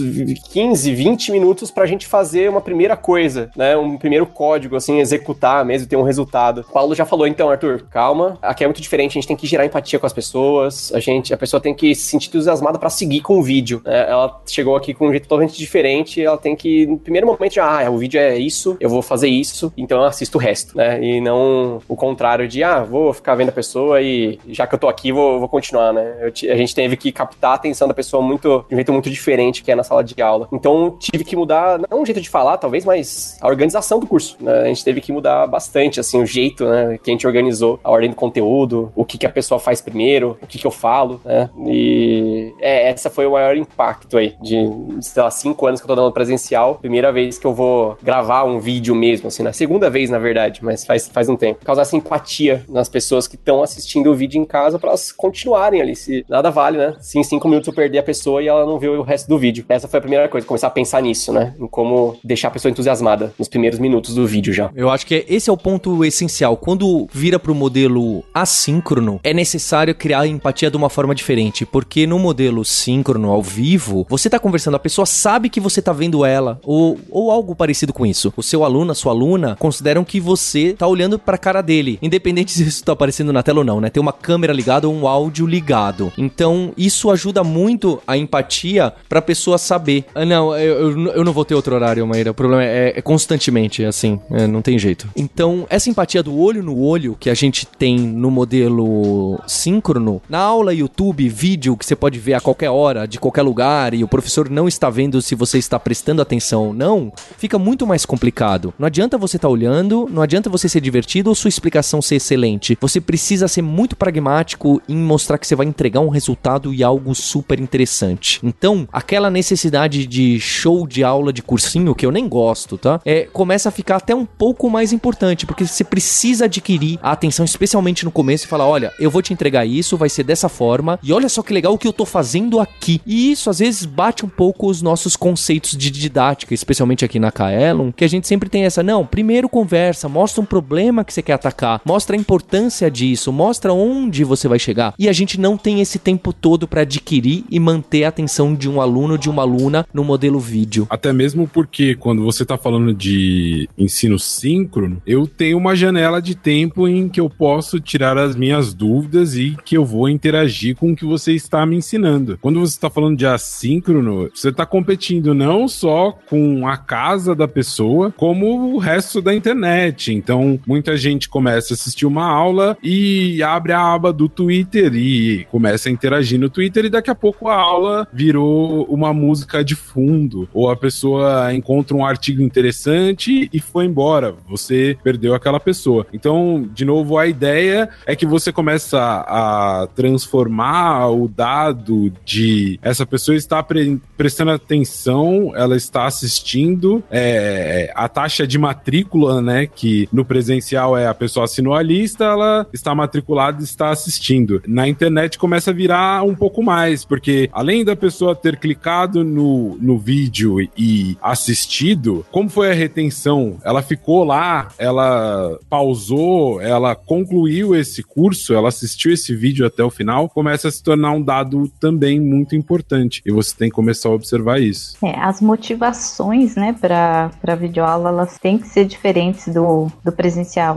15, 20 minutos pra gente fazer uma primeira coisa, né? Um primeiro código, assim, executar mesmo, ter um resultado. O Paulo já falou, então, Arthur, calma, aqui é muito diferente, a gente tem que gerar empatia com as pessoas, a gente, a pessoa tem que se sentir entusiasmada para seguir com o vídeo, né? Ela chegou aqui com um jeito totalmente diferente, ela tem que, no primeiro momento, já, ah, o vídeo é isso, eu vou fazer isso, então eu assisto o resto, né? E não o contrário de, ah, vou ficar vendo a pessoa e já que eu tô aqui, vou, vou continuar, né? Eu, a gente teve que captar a atenção da pessoa muito, de um jeito muito diferente que é na sala de aula. Então tive que mudar, não o jeito de falar, talvez, mas a organização do curso, né? A gente teve que mudar bastante, assim, o jeito, né, que a gente organizou, a ordem do conteúdo, o que, que a pessoa faz primeiro, o que, que eu falo, né? E é, essa foi o maior impacto aí, de, sei lá, cinco anos que eu tô dando presencial, primeira vez que eu vou gravar um vídeo mesmo, assim, na segunda vez, na verdade, mas faz, faz um tempo. Causar simpatia nas pessoas que estão assistindo o vídeo em casa para elas continuarem ali, se nada vale, né? Se em cinco minutos eu perder a pessoa e ela não vê o resto do vídeo. Essa foi a primeira coisa, começar a pensar nisso, né? Em como deixar a pessoa entusiasmada nos primeiros minutos do vídeo já. Eu acho que esse é o ponto essencial. Quando vira pro modelo assíncrono, é necessário criar empatia de uma forma diferente, porque no modelo síncrono, ao vivo, você tá conversando, a pessoa sabe que você tá vendo ela, ou, ou algo parecido com isso. O seu aluno, a sua aluna, consideram que você tá olhando pra cara dele, independente (laughs) se isso tá aparecendo na tela ou não, né? Tem uma câmera ligada ou um áudio ligado. Então, isso ajuda muito a empatia pra pessoa saber. Ah, não, eu, eu, eu não vou ter outro horário, Maíra. O problema é, é constantemente, assim, é, não tem jeito. Então, essa empatia do olho no olho que a gente tem no modelo síncrono, na aula YouTube, vídeo que você pode ver a qualquer hora, de qualquer lugar, e o professor não está vendo se você está prestando atenção ou não, fica muito mais complicado. Não adianta você estar tá olhando, não adianta você ser divertido ou sua explicação ser excelente. Você precisa ser muito pragmático em mostrar que você vai entregar um resultado e algo super interessante. Então, aquela necessidade de show de aula de cursinho, que eu nem gosto, tá? É, começa a ficar até um pouco mais importante, porque você precisa adquirir a atenção, especialmente no começo, e falar: olha, eu vou te entregar isso, vai ser dessa forma, e olha só que legal o que eu tô fazendo aqui. E isso às vezes bate um pouco os nossos conceitos de didática, especialmente aqui na Kaelon, que a gente sempre tem essa, não, primeiro conversa, mostra um problema que você quer atacar, mostra a importância disso, mostra onde você vai chegar. E a gente não tem esse tempo todo para adquirir e manter a atenção de um aluno, de uma aluna no modelo vídeo. Até mesmo porque quando você tá falando de ensino síncrono, eu tenho uma janela de tempo em que eu posso tirar as minhas dúvidas e que eu vou interagir com o que você está me ensinando. Quando você está falando de assíncrono, você está competindo não só com a casa da pessoa, como o resto da internet. Então, muita gente começa a assistir uma aula e abre a aba do Twitter e começa a interagir no Twitter e daqui a pouco a aula virou uma música de fundo ou a pessoa encontra um artigo interessante e foi embora. Você perdeu aquela pessoa. Então, de novo, a ideia é que você começa a transformar o dado de essa pessoa está pre prestando atenção, ela está assistindo, é, a taxa de matrícula, né, que no presencial é a pessoa assinou a lista, ela está matriculada e está assistindo. Na internet começa a virar um pouco mais, porque além da pessoa ter clicado no, no vídeo e assistido, como foi a retenção? Ela ficou lá, ela pausou, ela concluiu esse curso, ela assistiu esse vídeo até o final, começa a se tornar um dado também muito importante. E você tem que começar a observar isso. É, as motivações, né, para videoaula, elas têm que ser diferentes do, do presencial,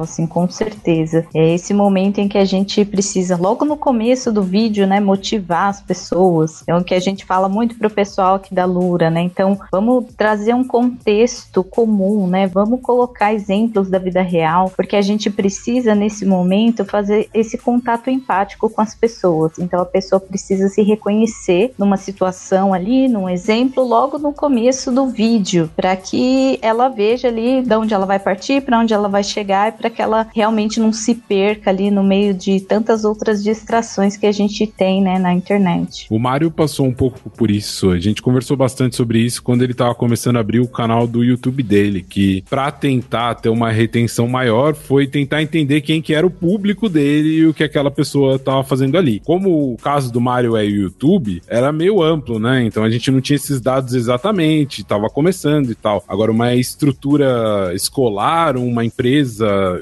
assim, com certeza. É esse momento em que a gente precisa, logo no começo do vídeo, né, motivar as pessoas. É o que a gente fala muito pro pessoal aqui da Lura, né? Então, vamos trazer um contexto comum, né? Vamos colocar exemplos da vida real, porque a gente precisa, nesse momento, fazer esse contato empático com as pessoas. Então, a pessoa precisa se reconhecer numa situação ali, num exemplo, logo no começo do vídeo, para que ela veja ali de onde ela vai partir, para onde ela vai chegar, e para que ela realmente não se perca ali no meio de tantas outras distrações que a gente tem, né, na internet. O Mário passou um pouco por isso. A gente conversou bastante sobre isso quando ele estava começando a abrir o canal do YouTube dele, que para tentar ter uma retenção maior foi tentar entender quem que era o público dele e o que aquela pessoa estava fazendo ali. Como o caso do Mário é o YouTube, era meio amplo, né? Então a gente não tinha esses dados exatamente, estava começando e tal. Agora uma estrutura escolar, uma empresa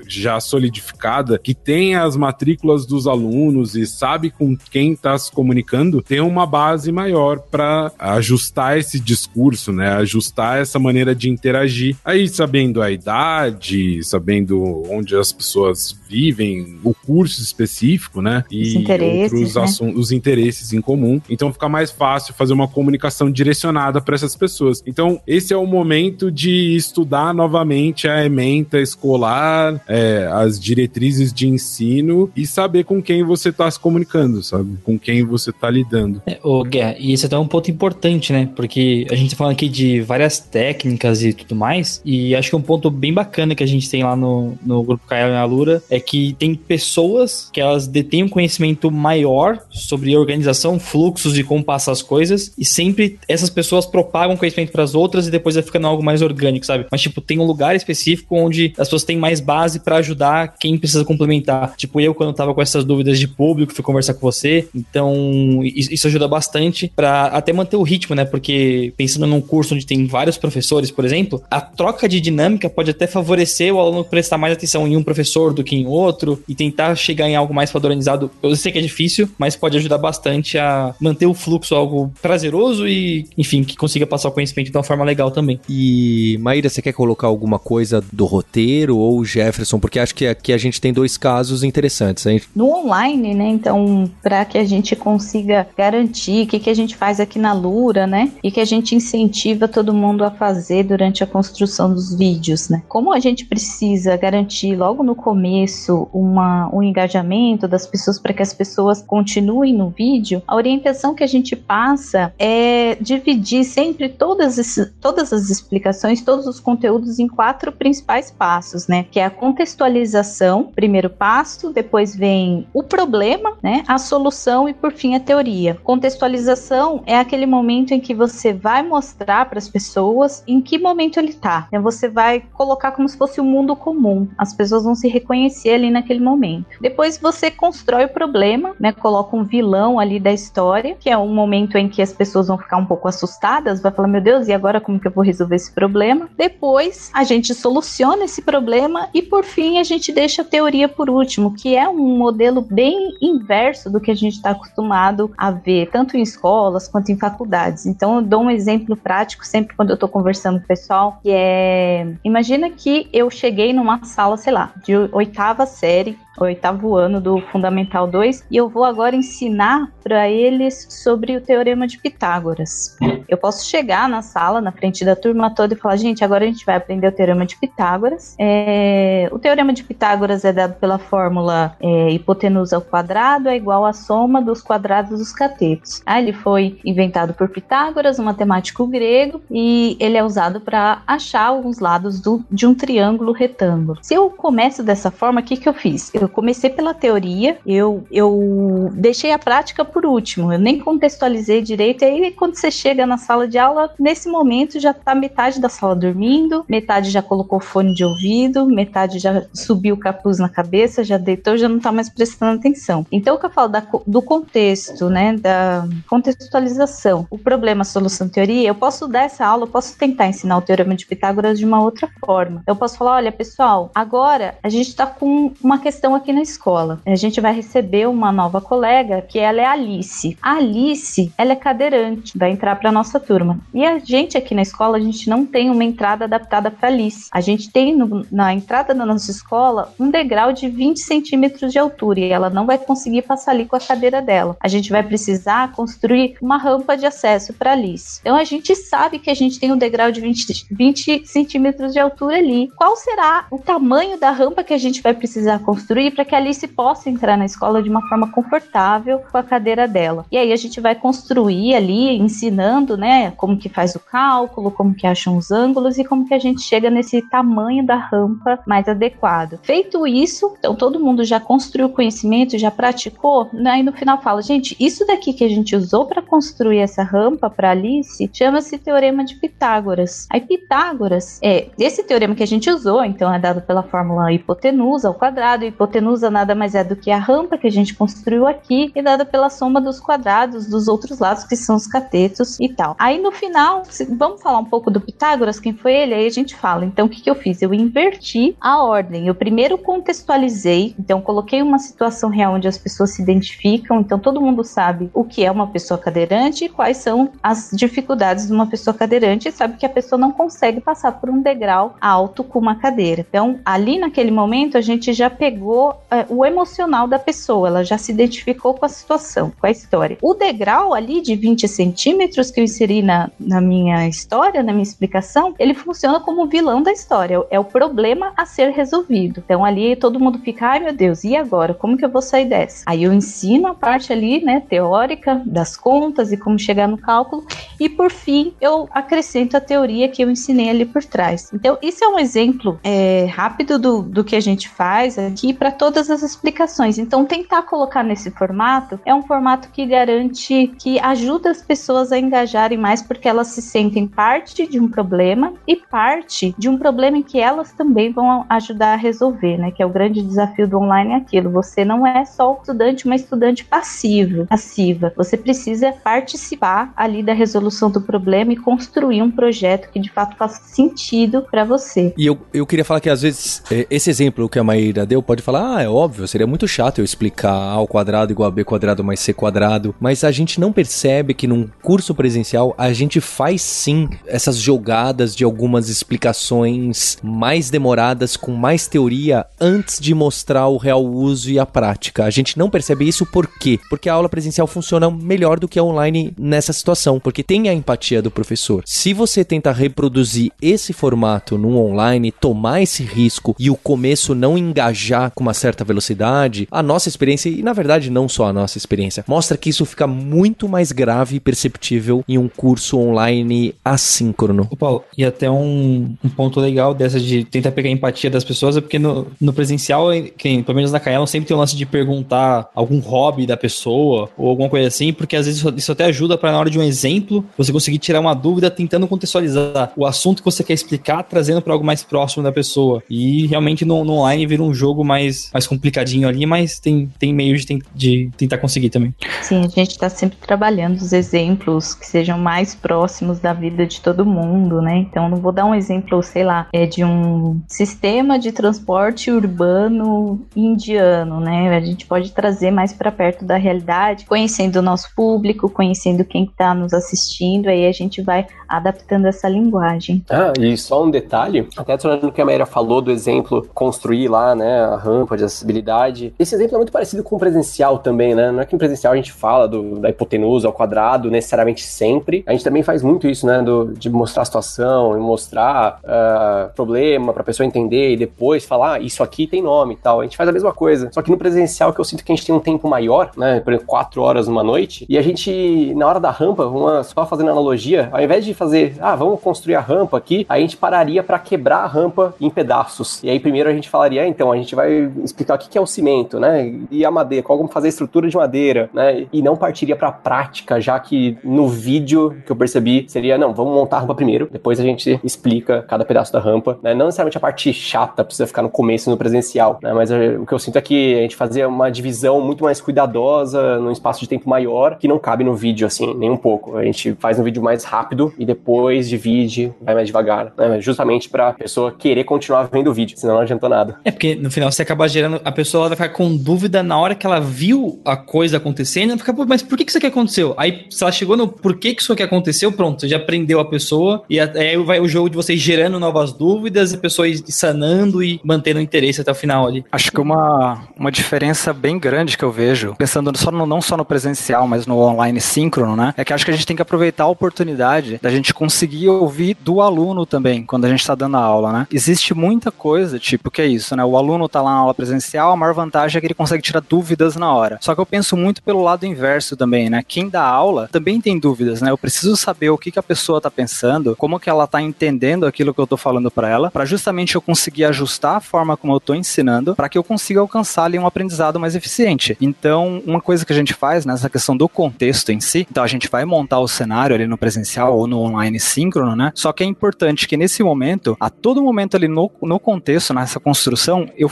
já solidificada que tem as matrículas dos alunos e sabe com quem está se comunicando, tem uma base maior para ajustar esse discurso, né? Ajustar essa maneira de interagir. Aí, sabendo a idade, sabendo onde as pessoas vivem, o curso específico, né? E outros né? assuntos, os interesses em comum. Então fica mais fácil fazer uma comunicação direcionada para essas pessoas. Então, esse é o momento de estudar novamente a ementa escolar, é, as diretrizes de ensino e saber com quem você está se comunicando, sabe? Com quem você está lidando. É, ô, Guerra, e esse é até um ponto importante, né? Porque a gente tá falando aqui de várias técnicas e tudo mais, e acho que um ponto bem bacana que a gente tem lá no, no grupo Caio e Alura é que tem pessoas que elas detêm um conhecimento maior sobre organização, fluxos e como passar as coisas, e sempre essas pessoas propagam conhecimento para as outras e depois vai ficando algo mais orgânico, sabe? Mas, tipo, tem um lugar específico onde as pessoas têm mais base para ajudar quem precisa complementar. Tipo, eu, quando tava com essas dúvidas de público, fui conversar com você, então isso ajuda bastante para até manter o ritmo, né? Porque pensando num curso onde tem vários professores, por exemplo, a troca de dinâmica pode até favorecer o aluno prestar mais atenção em um professor do que em outro e tentar chegar em algo mais padronizado. Eu sei que é difícil, mas pode ajudar bastante a manter o fluxo algo prazeroso e, enfim, que consiga passar o conhecimento de uma forma legal também. E, Maíra, você quer colocar alguma coisa do roteiro ou Jefferson? Porque acho que aqui a gente tem dois casos interessantes. Hein? No online, né? Então, para que a gente consiga garantir o que, que a gente faz aqui na Lura, né? E que a gente incentiva todo mundo a fazer durante a construção dos vídeos, né? Como a gente precisa garantir logo no começo uma, um engajamento das pessoas para que as pessoas continuem no vídeo, a orientação que a gente passa é dividir sempre todas, esse, todas as explicações, todos os conteúdos em quatro principais passos, né? Que é a contextualização, primeiro passo, depois vem o problema, né? A solução e por fim a teoria. Contextualização é aquele momento em que você vai mostrar para as pessoas em que momento ele está. Né? Você vai colocar como se fosse o um mundo comum. As pessoas vão se reconhecer ali naquele momento. Depois você constrói o problema, né? Coloca um vilão ali da história, que é um momento em que as pessoas vão ficar um pouco assustadas, vai falar, meu Deus, e agora como que eu vou resolver esse problema? Depois a gente soluciona esse problema e por fim a gente deixa a teoria por último, que é um modelo bem inverso do que a gente está acostumado a ver, tanto em escolas quanto em faculdades. Então eu dou um exemplo prático sempre quando eu estou conversando com o pessoal, que é, imagina que eu cheguei numa sala, sei lá, de oitava série oitavo ano do Fundamental 2 e eu vou agora ensinar para eles sobre o Teorema de Pitágoras. Eu posso chegar na sala, na frente da turma toda e falar, gente, agora a gente vai aprender o Teorema de Pitágoras. É... O Teorema de Pitágoras é dado pela fórmula é, hipotenusa ao quadrado é igual à soma dos quadrados dos catetos. Ah, ele foi inventado por Pitágoras, um matemático grego, e ele é usado para achar alguns lados do, de um triângulo retângulo. Se eu começo dessa forma, o que, que eu fiz? Eu eu comecei pela teoria, eu, eu deixei a prática por último, eu nem contextualizei direito. E aí, quando você chega na sala de aula, nesse momento já tá metade da sala dormindo, metade já colocou fone de ouvido, metade já subiu o capuz na cabeça, já deitou, já não tá mais prestando atenção. Então, o que eu falo da, do contexto, né, da contextualização, o problema, solução, teoria, eu posso dar essa aula, eu posso tentar ensinar o teorema de Pitágoras de uma outra forma. Eu posso falar, olha, pessoal, agora a gente tá com uma questão aqui na escola. A gente vai receber uma nova colega que ela é Alice. A Alice, ela é cadeirante, vai entrar para nossa turma. E a gente aqui na escola, a gente não tem uma entrada adaptada para Alice. A gente tem no, na entrada da nossa escola um degrau de 20 centímetros de altura e ela não vai conseguir passar ali com a cadeira dela. A gente vai precisar construir uma rampa de acesso para Alice. Então a gente sabe que a gente tem um degrau de 20, 20 centímetros de altura ali. Qual será o tamanho da rampa que a gente vai precisar construir? Construir para que a Alice possa entrar na escola de uma forma confortável com a cadeira dela. E aí a gente vai construir ali, ensinando, né, como que faz o cálculo, como que acham os ângulos e como que a gente chega nesse tamanho da rampa mais adequado. Feito isso, então todo mundo já construiu conhecimento, já praticou, né, e no final fala, gente, isso daqui que a gente usou para construir essa rampa para Alice chama-se teorema de Pitágoras. Aí Pitágoras é esse teorema que a gente usou, então é dado pela fórmula hipotenusa ao quadrado. Hipotenusa nada mais é do que a rampa que a gente construiu aqui e dada pela soma dos quadrados dos outros lados, que são os catetos e tal. Aí no final, vamos falar um pouco do Pitágoras, quem foi ele? Aí a gente fala. Então o que, que eu fiz? Eu inverti a ordem. Eu primeiro contextualizei, então coloquei uma situação real onde as pessoas se identificam, então todo mundo sabe o que é uma pessoa cadeirante e quais são as dificuldades de uma pessoa cadeirante e sabe que a pessoa não consegue passar por um degrau alto com uma cadeira. Então, ali naquele momento, a gente já pegou é, o emocional da pessoa, ela já se identificou com a situação, com a história. O degrau ali de 20 centímetros que eu inseri na, na minha história, na minha explicação, ele funciona como vilão da história, é o problema a ser resolvido. Então, ali todo mundo fica, ai meu Deus, e agora? Como que eu vou sair dessa? Aí eu ensino a parte ali, né, teórica das contas e como chegar no cálculo, e por fim eu acrescento a teoria que eu ensinei ali por trás. Então, isso é um exemplo é, rápido do, do que a gente faz aqui para todas as explicações. Então, tentar colocar nesse formato é um formato que garante, que ajuda as pessoas a engajarem mais, porque elas se sentem parte de um problema e parte de um problema em que elas também vão ajudar a resolver, né? Que é o grande desafio do online é aquilo. Você não é só estudante, uma estudante passivo, passiva. Você precisa participar ali da resolução do problema e construir um projeto que de fato faça sentido para você. E eu, eu queria falar que às vezes é, esse exemplo que a Maíra deu pode falar, ah, é óbvio, seria muito chato eu explicar A ao quadrado igual a B quadrado mais C quadrado, mas a gente não percebe que num curso presencial a gente faz sim essas jogadas de algumas explicações mais demoradas com mais teoria antes de mostrar o real uso e a prática. A gente não percebe isso por quê? Porque a aula presencial funciona melhor do que a online nessa situação, porque tem a empatia do professor. Se você tenta reproduzir esse formato no online, tomar esse risco e o começo não engajar com uma certa velocidade, a nossa experiência, e na verdade não só a nossa experiência, mostra que isso fica muito mais grave e perceptível em um curso online assíncrono. Ô Paulo, e até um, um ponto legal dessa de tentar pegar a empatia das pessoas é porque no, no presencial, quem, pelo menos na Kaelon, sempre tem o lance de perguntar algum hobby da pessoa ou alguma coisa assim, porque às vezes isso até ajuda para na hora de um exemplo você conseguir tirar uma dúvida tentando contextualizar o assunto que você quer explicar, trazendo para algo mais próximo da pessoa. E realmente no, no, online vira um jogo mais, mais complicadinho ali, mas tem, tem meios de, de tentar conseguir também. Sim, a gente está sempre trabalhando os exemplos que sejam mais próximos da vida de todo mundo, né? Então, não vou dar um exemplo, sei lá, é de um sistema de transporte urbano indiano, né? A gente pode trazer mais para perto da realidade, conhecendo o nosso público, conhecendo quem está nos assistindo, aí a gente vai adaptando essa linguagem. Ah, e só um detalhe, até tornando que a Maíra falou do exemplo construir lá, né, a de acessibilidade. Esse exemplo é muito parecido com o presencial também, né? Não é que em presencial a gente fala do, da hipotenusa ao quadrado necessariamente sempre. A gente também faz muito isso, né, do, de mostrar a situação e mostrar uh, problema para a pessoa entender e depois falar, ah, isso aqui tem nome e tal. A gente faz a mesma coisa. Só que no presencial que eu sinto que a gente tem um tempo maior, né, por exemplo, quatro horas numa noite, e a gente, na hora da rampa, uma, só fazendo analogia, ao invés de fazer, ah, vamos construir a rampa aqui, a gente pararia para quebrar a rampa em pedaços. E aí primeiro a gente falaria, ah, então, a gente vai explicar o que é o cimento, né? E a madeira, como fazer a estrutura de madeira, né? E não partiria para prática, já que no vídeo que eu percebi seria, não, vamos montar a rampa primeiro, depois a gente explica cada pedaço da rampa, né? Não necessariamente a parte chata precisa ficar no começo no presencial, né? Mas eh, o que eu sinto é que a gente fazia uma divisão muito mais cuidadosa, num espaço de tempo maior, que não cabe no vídeo, assim, nem um pouco. A gente faz um vídeo mais rápido e depois divide, vai mais devagar, né? Justamente pra pessoa querer continuar vendo o vídeo, senão não adiantou nada. É porque no final você acaba gerando, a pessoa vai ficar com dúvida na hora que ela viu a coisa acontecendo, ela fica, mas por que, que isso aqui aconteceu? Aí, se ela chegou no por que, que isso aqui aconteceu, pronto, você já prendeu a pessoa, e aí vai o jogo de vocês gerando novas dúvidas, a pessoa sanando e mantendo o interesse até o final ali. Acho que uma, uma diferença bem grande que eu vejo, pensando só no, não só no presencial, mas no online síncrono, né? É que acho que a gente tem que aproveitar a oportunidade da gente conseguir ouvir do aluno também, quando a gente está dando a aula, né? Existe muita coisa, tipo, que é isso, né? O aluno tá lá na aula presencial, a maior vantagem é que ele consegue tirar dúvidas na hora. Só que eu penso muito pelo lado inverso também, né? Quem dá aula também tem dúvidas, né? Eu preciso saber o que, que a pessoa tá pensando, como que ela tá entendendo aquilo que eu tô falando para ela, para justamente eu conseguir ajustar a forma como eu tô ensinando, para que eu consiga alcançar ali um aprendizado mais eficiente. Então, uma coisa que a gente faz nessa questão do contexto em si, então a gente vai montar o cenário ali no presencial ou no online síncrono, né? Só que é importante que nesse momento, a todo momento ali no, no contexto, nessa construção, eu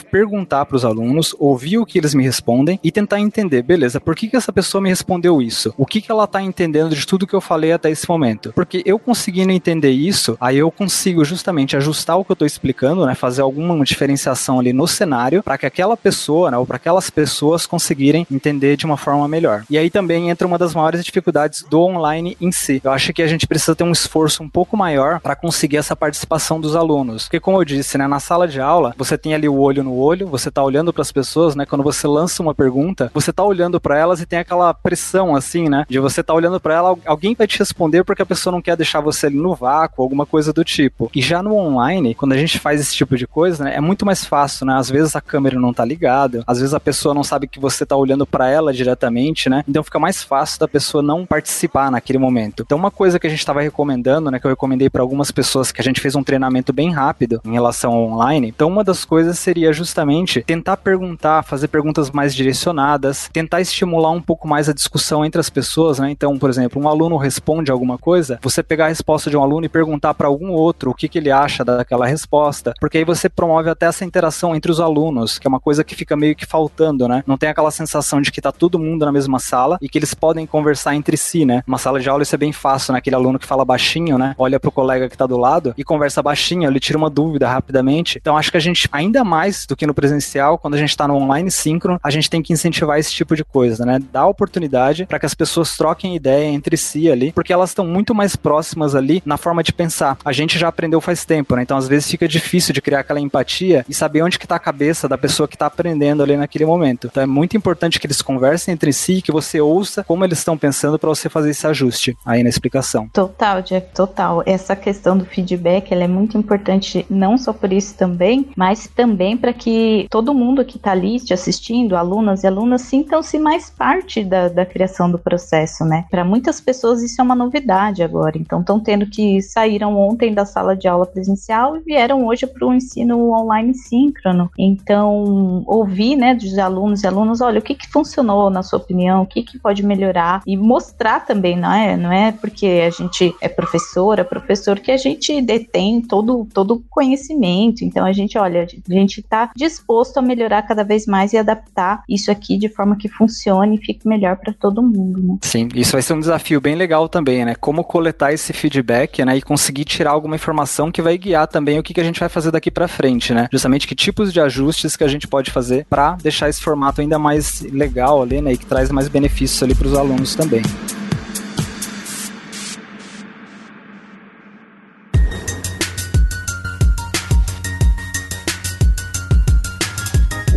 perguntar para os alunos, ouvir o que eles me respondem e tentar entender, beleza, por que, que essa pessoa me respondeu isso? O que, que ela tá entendendo de tudo que eu falei até esse momento? Porque eu conseguindo entender isso, aí eu consigo justamente ajustar o que eu tô explicando, né? Fazer alguma diferenciação ali no cenário para que aquela pessoa, né, ou para aquelas pessoas conseguirem entender de uma forma melhor. E aí também entra uma das maiores dificuldades do online em si. Eu acho que a gente precisa ter um esforço um pouco maior para conseguir essa participação dos alunos. Porque como eu disse, né, na sala de aula, você tem ali o olho no olho, você tá olhando para as pessoas, né? Quando você lança uma pergunta, você tá olhando para elas e tem aquela pressão assim, né, de você tá olhando para ela, alguém vai te responder porque a pessoa não quer deixar você ali no vácuo, alguma coisa do tipo. E já no online, quando a gente faz esse tipo de coisa, né, é muito mais fácil, né? Às vezes a câmera não tá ligada, às vezes a pessoa não sabe que você tá olhando para ela diretamente, né? Então fica mais fácil da pessoa não participar naquele momento. Então uma coisa que a gente estava recomendando, né, que eu recomendei para algumas pessoas que a gente fez um treinamento bem rápido em relação ao online. Então uma das coisas seria justamente tentar perguntar, fazer perguntas mais direcionadas, tentar estimular um pouco mais a discussão entre as pessoas, né? Então, por exemplo, um aluno responde alguma coisa, você pegar a resposta de um aluno e perguntar para algum outro o que, que ele acha daquela resposta, porque aí você promove até essa interação entre os alunos, que é uma coisa que fica meio que faltando, né? Não tem aquela sensação de que tá todo mundo na mesma sala e que eles podem conversar entre si, né? Uma sala de aula isso é bem fácil, né? Aquele aluno que fala baixinho, né? Olha pro colega que tá do lado e conversa baixinho, ele tira uma dúvida rapidamente. Então acho que a gente, ainda mais do que no presencial, quando a gente tá no online síncrono, a gente tem que incentivar esse tipo de coisa, né? Dar oportunidade para que as pessoas troquem ideia entre si ali, porque elas estão muito mais próximas ali na forma de pensar. A gente já aprendeu faz tempo, né? Então às vezes fica difícil de criar aquela empatia e saber onde que tá a cabeça da pessoa que tá aprendendo ali naquele momento. Então é muito importante que eles conversem entre si, que você ouça como eles estão pensando para você fazer esse ajuste aí na explicação. Total, Jeff, total. Essa questão do feedback, ela é muito importante não só por isso também, mas também para que todo mundo que está ali te assistindo, alunas e alunas, sintam-se mais parte da, da criação do processo, né? Para muitas pessoas isso é uma novidade agora, então estão tendo que saíram ontem da sala de aula presencial e vieram hoje para o ensino online síncrono. Então, ouvir, né, dos alunos e alunas, olha, o que, que funcionou na sua opinião, o que, que pode melhorar e mostrar também, não é? Não é porque a gente é professora, professor que a gente detém todo todo conhecimento. Então a gente, olha, a gente está disposto a melhorar cada vez mais e adaptar isso aqui de forma que funcione e fique melhor para todo mundo, né? Sim, isso vai ser um desafio bem legal também, né? Como coletar esse feedback, né, e conseguir tirar alguma informação que vai guiar também o que, que a gente vai fazer daqui para frente, né? Justamente que tipos de ajustes que a gente pode fazer para deixar esse formato ainda mais legal ali, né, e que traz mais benefícios ali para os alunos também.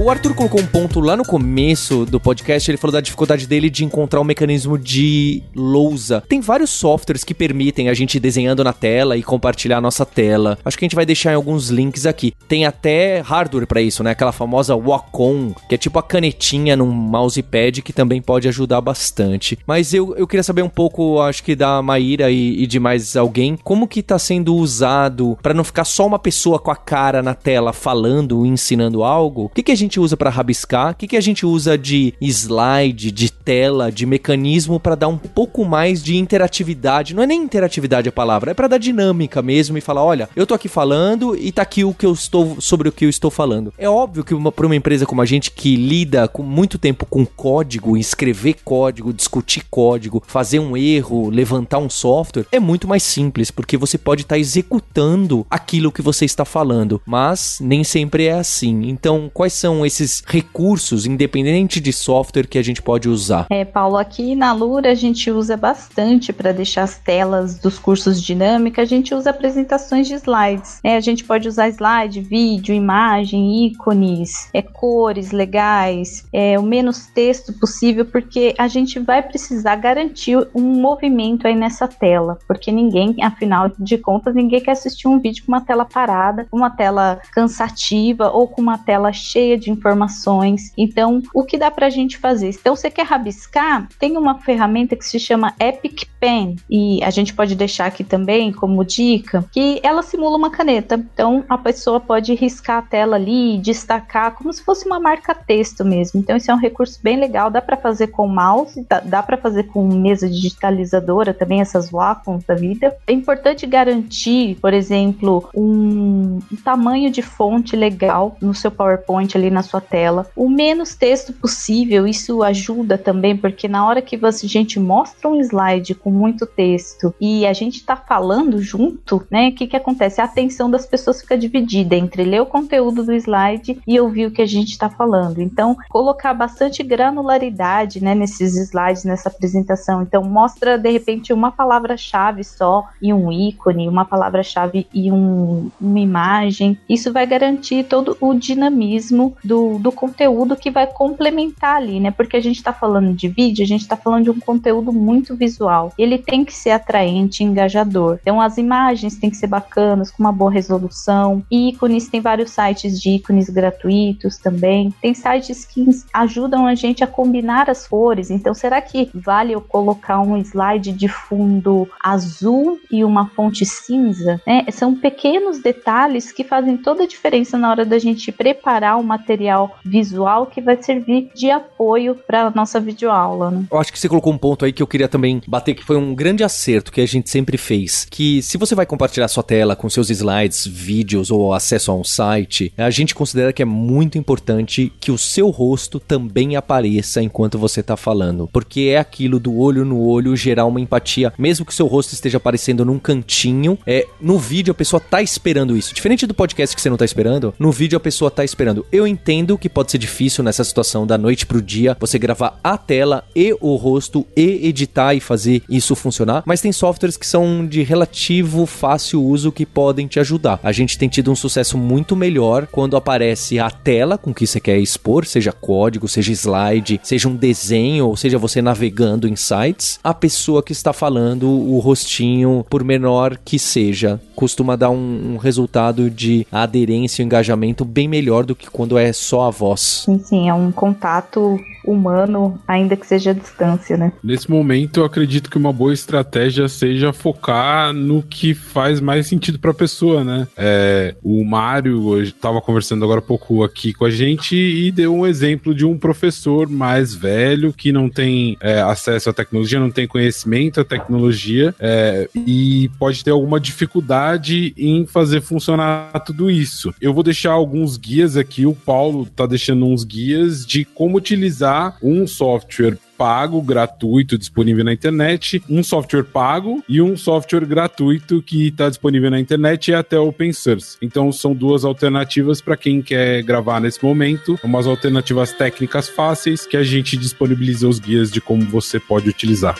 O Arthur colocou um ponto lá no começo do podcast, ele falou da dificuldade dele de encontrar um mecanismo de lousa. Tem vários softwares que permitem a gente ir desenhando na tela e compartilhar a nossa tela. Acho que a gente vai deixar alguns links aqui. Tem até hardware para isso, né? Aquela famosa Wacom, que é tipo a canetinha num mousepad que também pode ajudar bastante. Mas eu, eu queria saber um pouco, acho que da Maíra e, e de mais alguém, como que tá sendo usado para não ficar só uma pessoa com a cara na tela falando, ensinando algo? O que, que a gente usa para rabiscar? O que, que a gente usa de slide, de tela, de mecanismo para dar um pouco mais de interatividade? Não é nem interatividade a palavra, é para dar dinâmica mesmo e falar, olha, eu tô aqui falando e tá aqui o que eu estou sobre o que eu estou falando. É óbvio que para uma empresa como a gente que lida com muito tempo com código, escrever código, discutir código, fazer um erro, levantar um software, é muito mais simples, porque você pode estar tá executando aquilo que você está falando, mas nem sempre é assim. Então, quais são esses recursos, independente de software, que a gente pode usar? É, Paulo, aqui na Lura a gente usa bastante para deixar as telas dos cursos dinâmicas, a gente usa apresentações de slides. É, a gente pode usar slide, vídeo, imagem, ícones, é, cores legais, é, o menos texto possível, porque a gente vai precisar garantir um movimento aí nessa tela, porque ninguém, afinal de contas, ninguém quer assistir um vídeo com uma tela parada, uma tela cansativa ou com uma tela cheia de informações. Então, o que dá para a gente fazer? Então, você quer rabiscar? Tem uma ferramenta que se chama Epic Pen e a gente pode deixar aqui também como dica que ela simula uma caneta. Então, a pessoa pode riscar a tela ali, destacar como se fosse uma marca texto mesmo. Então, isso é um recurso bem legal. Dá para fazer com mouse, dá, dá para fazer com mesa digitalizadora também essas Wacom da vida. É importante garantir, por exemplo, um, um tamanho de fonte legal no seu PowerPoint ali na sua tela. O menos texto possível, isso ajuda também, porque na hora que você, a gente mostra um slide com muito texto e a gente está falando junto, né? O que, que acontece? A atenção das pessoas fica dividida entre ler o conteúdo do slide e ouvir o que a gente está falando. Então, colocar bastante granularidade né, nesses slides, nessa apresentação. Então, mostra de repente uma palavra-chave só e um ícone, uma palavra-chave e um, uma imagem. Isso vai garantir todo o dinamismo do, do conteúdo que vai complementar ali, né? Porque a gente está falando de vídeo, a gente está falando de um conteúdo muito visual. Ele tem que ser atraente, engajador. Então, as imagens têm que ser bacanas, com uma boa resolução. Ícones, tem vários sites de ícones gratuitos também. Tem sites que ajudam a gente a combinar as cores. Então, será que vale eu colocar um slide de fundo azul e uma fonte cinza? Né? São pequenos detalhes que fazem toda a diferença na hora da gente preparar o um material visual que vai servir de apoio para a nossa videoaula. Né? Eu acho que você colocou um ponto aí que eu queria também bater, que foi um grande acerto que a gente sempre fez. Que se você vai compartilhar sua tela com seus slides, vídeos ou acesso a um site, a gente considera que é muito importante que o seu rosto também apareça enquanto você está falando. Porque é aquilo do olho no olho gerar uma empatia, mesmo que o seu rosto esteja aparecendo num cantinho. É, no vídeo a pessoa tá esperando isso. Diferente do podcast que você não tá esperando, no vídeo a pessoa tá esperando. Eu entendo que pode ser difícil nessa situação da noite pro dia você gravar a tela e o rosto e editar e fazer isso funcionar, mas tem softwares que são de relativo fácil uso que podem te ajudar. A gente tem tido um sucesso muito melhor quando aparece a tela com que você quer expor, seja código, seja slide, seja um desenho, ou seja você navegando em sites, a pessoa que está falando, o rostinho, por menor que seja, costuma dar um, um resultado de aderência e engajamento bem melhor do que quando é só a voz. Sim, sim, é um contato humano, ainda que seja a distância, né? Nesse momento, eu acredito que uma boa estratégia seja focar no que faz mais sentido para a pessoa, né? É, o Mário estava conversando agora há pouco aqui com a gente e deu um exemplo de um professor mais velho que não tem é, acesso à tecnologia, não tem conhecimento à tecnologia é, e pode ter alguma dificuldade em fazer funcionar tudo isso. Eu vou deixar alguns guias aqui, o Paulo tá deixando uns guias de como utilizar um software pago, gratuito, disponível na internet, um software pago e um software gratuito que está disponível na internet e até open source. Então são duas alternativas para quem quer gravar nesse momento, umas alternativas técnicas fáceis que a gente disponibiliza os guias de como você pode utilizar.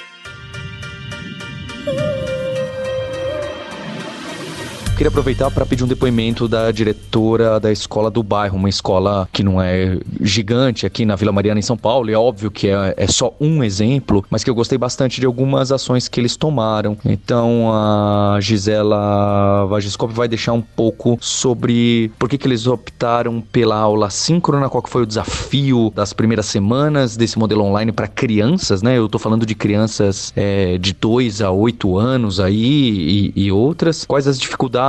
Queria aproveitar para pedir um depoimento da diretora da escola do bairro, uma escola que não é gigante aqui na Vila Mariana, em São Paulo. É óbvio que é, é só um exemplo, mas que eu gostei bastante de algumas ações que eles tomaram. Então a Gisela Vagiscope vai deixar um pouco sobre por que, que eles optaram pela aula síncrona, qual que foi o desafio das primeiras semanas desse modelo online para crianças, né? Eu tô falando de crianças é, de 2 a 8 anos aí e, e outras. Quais as dificuldades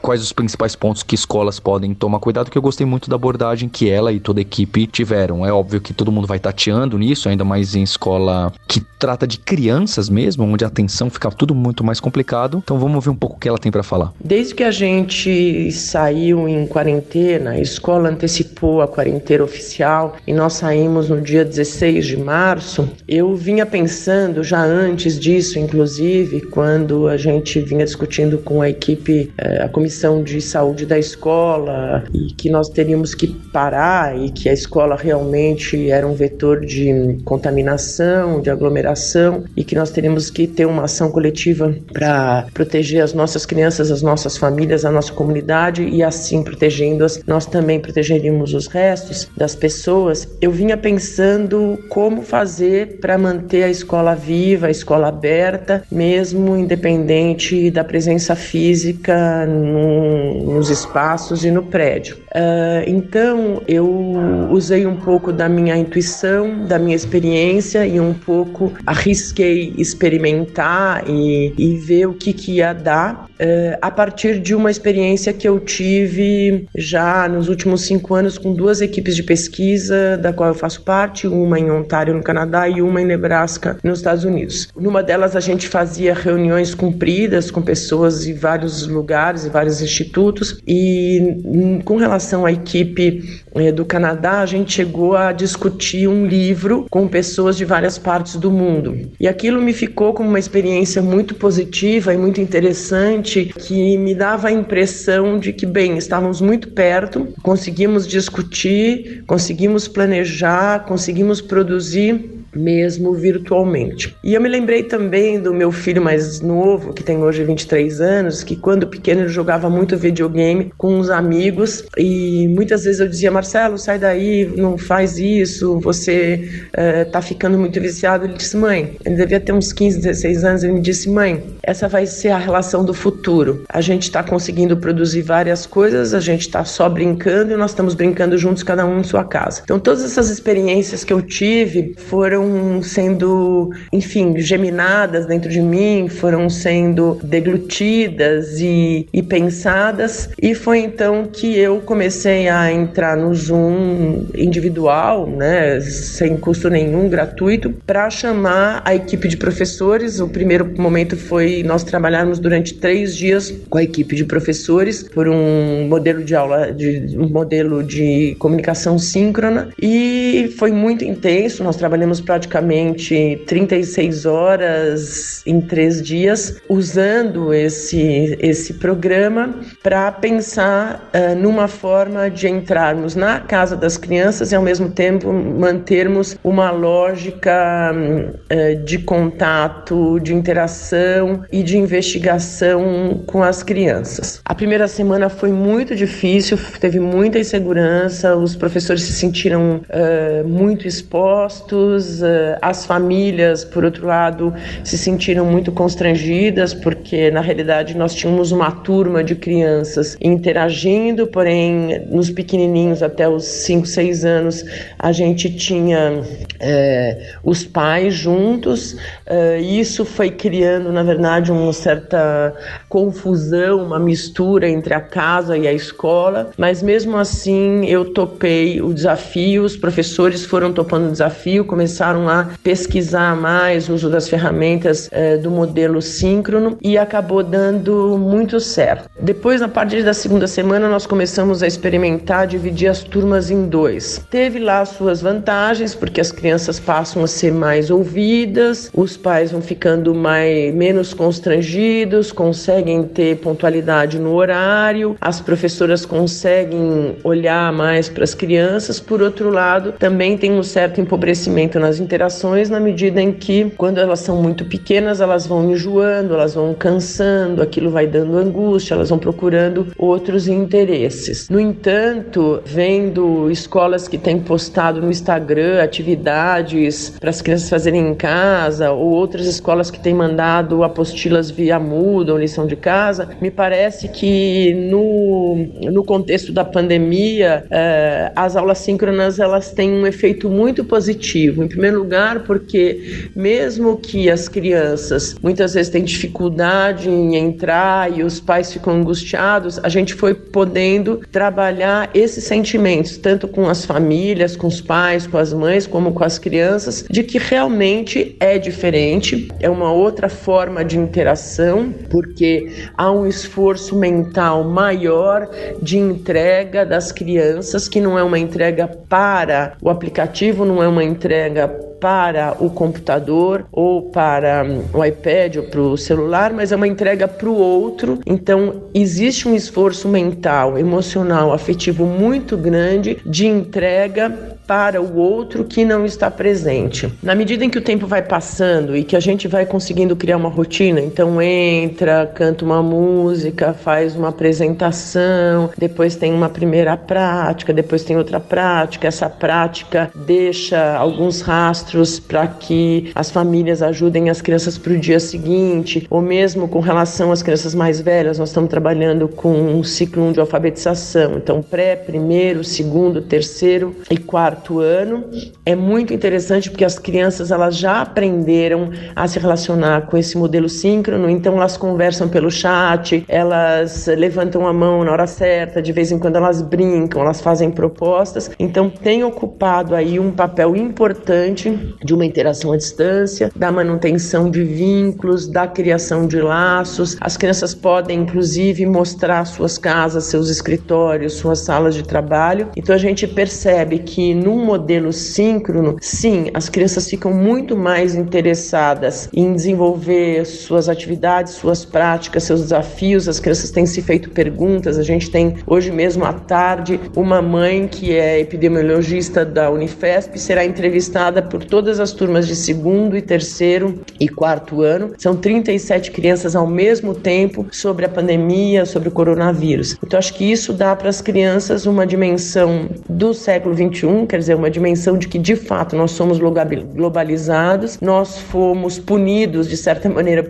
quais os principais pontos que escolas podem tomar cuidado, que eu gostei muito da abordagem que ela e toda a equipe tiveram. É óbvio que todo mundo vai tateando nisso, ainda mais em escola que trata de crianças mesmo, onde a atenção fica tudo muito mais complicado. Então vamos ver um pouco o que ela tem para falar. Desde que a gente saiu em quarentena, a escola antecipou a quarentena oficial e nós saímos no dia 16 de março, eu vinha pensando já antes disso, inclusive, quando a gente vinha discutindo com a equipe é, a comissão de saúde da escola e que nós teríamos que parar e que a escola realmente era um vetor de contaminação, de aglomeração e que nós teríamos que ter uma ação coletiva para proteger as nossas crianças, as nossas famílias, a nossa comunidade e assim protegendo-as, nós também protegeríamos os restos das pessoas. Eu vinha pensando como fazer para manter a escola viva, a escola aberta, mesmo independente da presença física no, nos espaços e no prédio. Uh, então eu usei um pouco da minha intuição, da minha experiência e um pouco arrisquei experimentar e, e ver o que, que ia dar uh, a partir de uma experiência que eu tive já nos últimos cinco anos com duas equipes de pesquisa, da qual eu faço parte, uma em Ontário, no Canadá, e uma em Nebraska, nos Estados Unidos. Numa delas, a gente fazia reuniões compridas com pessoas de vários lugares e vários institutos, e hum, com relação à equipe eh, do Canadá, a gente chegou a discutir um livro com pessoas de várias partes do mundo. E aquilo me ficou como uma experiência muito positiva e muito interessante que me dava a impressão de que, bem, estávamos muito perto, conseguimos discutir, conseguimos planejar, conseguimos produzir mesmo virtualmente. E eu me lembrei também do meu filho mais novo, que tem hoje 23 anos, que quando pequeno ele jogava muito videogame com uns amigos e muitas vezes eu dizia: Marcelo, sai daí, não faz isso, você uh, tá ficando muito viciado. Ele disse: Mãe, ele devia ter uns 15, 16 anos. Ele me disse: Mãe, essa vai ser a relação do futuro. A gente está conseguindo produzir várias coisas, a gente está só brincando e nós estamos brincando juntos, cada um em sua casa. Então, todas essas experiências que eu tive foram sendo, enfim, geminadas dentro de mim, foram sendo deglutidas e, e pensadas, e foi então que eu comecei a entrar no Zoom individual, né, sem custo nenhum, gratuito, para chamar a equipe de professores. O primeiro momento foi nós trabalharmos durante três dias com a equipe de professores por um modelo de aula, de um modelo de comunicação síncrona, e foi muito intenso. Nós trabalhamos praticamente 36 horas em três dias usando esse, esse programa para pensar uh, numa forma de entrarmos na casa das crianças e ao mesmo tempo mantermos uma lógica uh, de contato, de interação e de investigação com as crianças. A primeira semana foi muito difícil, teve muita insegurança, os professores se sentiram uh, muito expostos, as famílias, por outro lado, se sentiram muito constrangidas, porque na realidade nós tínhamos uma turma de crianças interagindo, porém, nos pequenininhos até os 5, 6 anos, a gente tinha é, os pais juntos, é, isso foi criando, na verdade, uma certa confusão, uma mistura entre a casa e a escola, mas mesmo assim eu topei o desafio, os professores foram topando o desafio, começaram a pesquisar mais o uso das ferramentas é, do modelo síncrono e acabou dando muito certo. Depois, na partir da segunda semana, nós começamos a experimentar dividir as turmas em dois. Teve lá suas vantagens, porque as crianças passam a ser mais ouvidas, os pais vão ficando mais, menos constrangidos, conseguem ter pontualidade no horário, as professoras conseguem olhar mais para as crianças. Por outro lado, também tem um certo empobrecimento nas interações na medida em que, quando elas são muito pequenas, elas vão enjoando, elas vão cansando, aquilo vai dando angústia, elas vão procurando outros interesses. No entanto, vendo escolas que têm postado no Instagram atividades para as crianças fazerem em casa, ou outras escolas que têm mandado apostilas via Moodle, lição de casa, me parece que no, no contexto da pandemia, eh, as aulas síncronas elas têm um efeito muito positivo. Em primeiro lugar, porque mesmo que as crianças muitas vezes têm dificuldade em entrar e os pais ficam angustiados, a gente foi podendo trabalhar esses sentimentos, tanto com as famílias, com os pais, com as mães, como com as crianças, de que realmente é diferente, é uma outra forma de interação, porque há um esforço mental maior de entrega das crianças, que não é uma entrega para o aplicativo, não é uma entrega para o computador ou para hum, o iPad ou para o celular, mas é uma entrega para o outro. Então, existe um esforço mental, emocional, afetivo muito grande de entrega para o outro que não está presente. Na medida em que o tempo vai passando e que a gente vai conseguindo criar uma rotina, então entra, canta uma música, faz uma apresentação, depois tem uma primeira prática, depois tem outra prática, essa prática deixa alguns rastros para que as famílias ajudem as crianças para o dia seguinte, ou mesmo com relação às crianças mais velhas, nós estamos trabalhando com um ciclo de alfabetização, então pré, primeiro, segundo, terceiro e quarto ano. É muito interessante porque as crianças elas já aprenderam a se relacionar com esse modelo síncrono, então elas conversam pelo chat, elas levantam a mão na hora certa, de vez em quando elas brincam, elas fazem propostas. Então tem ocupado aí um papel importante de uma interação à distância, da manutenção de vínculos, da criação de laços. As crianças podem inclusive mostrar suas casas, seus escritórios, suas salas de trabalho. Então a gente percebe que num modelo síncrono, sim, as crianças ficam muito mais interessadas em desenvolver suas atividades, suas práticas, seus desafios. As crianças têm se feito perguntas. A gente tem hoje mesmo à tarde uma mãe que é epidemiologista da Unifesp será entrevistada por todas as turmas de segundo e terceiro e quarto ano. São 37 crianças ao mesmo tempo sobre a pandemia, sobre o coronavírus. Então acho que isso dá para as crianças uma dimensão do século 21, quer dizer, uma dimensão de que de fato nós somos globalizados, nós fomos punidos de certa maneira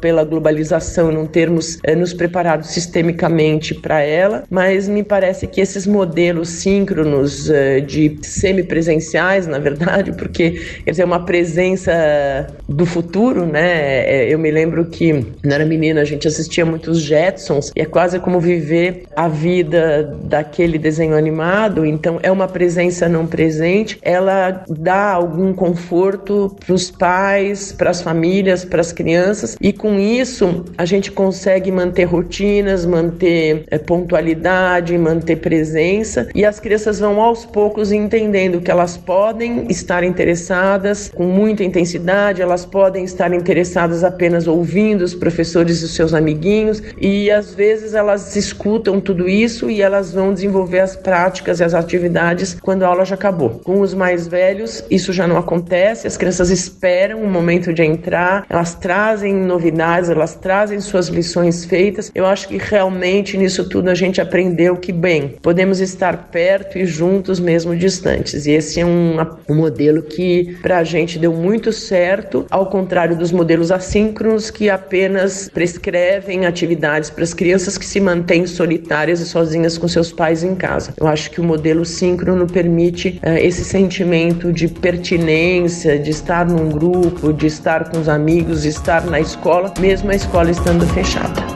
pela globalização, não termos é, nos preparado sistemicamente para ela, mas me parece que esses modelos síncronos é, de semipresenciais, na verdade, (laughs) porque quer dizer, uma presença do futuro, né? É, eu me lembro que quando era menina a gente assistia muitos Jetsons e é quase como viver a vida daquele desenho animado, então é uma presença não presente, ela dá algum conforto para os pais, para as famílias, para as crianças e com isso a gente consegue manter rotinas, manter é, pontualidade, manter presença e as crianças vão aos poucos entendendo que elas podem estar interessadas com muita intensidade, elas podem estar interessadas apenas ouvindo os professores e os seus amiguinhos e às vezes elas escutam tudo isso e elas vão desenvolver as práticas e as atividades quando a aula já acabou. Com os mais velhos, isso já não acontece, as crianças esperam o momento de entrar, elas trazem novidades, elas trazem suas lições feitas. Eu acho que realmente nisso tudo a gente aprendeu que, bem, podemos estar perto e juntos mesmo distantes. E esse é um, um modelo que para a gente deu muito certo, ao contrário dos modelos assíncronos que apenas prescrevem atividades para as crianças que se mantêm solitárias e sozinhas com seus pais em casa. Eu acho que o modelo síncrono permite uh, esse sentimento de pertinência, de estar num grupo, de estar com os amigos, de estar na escola, mesmo a escola estando fechada.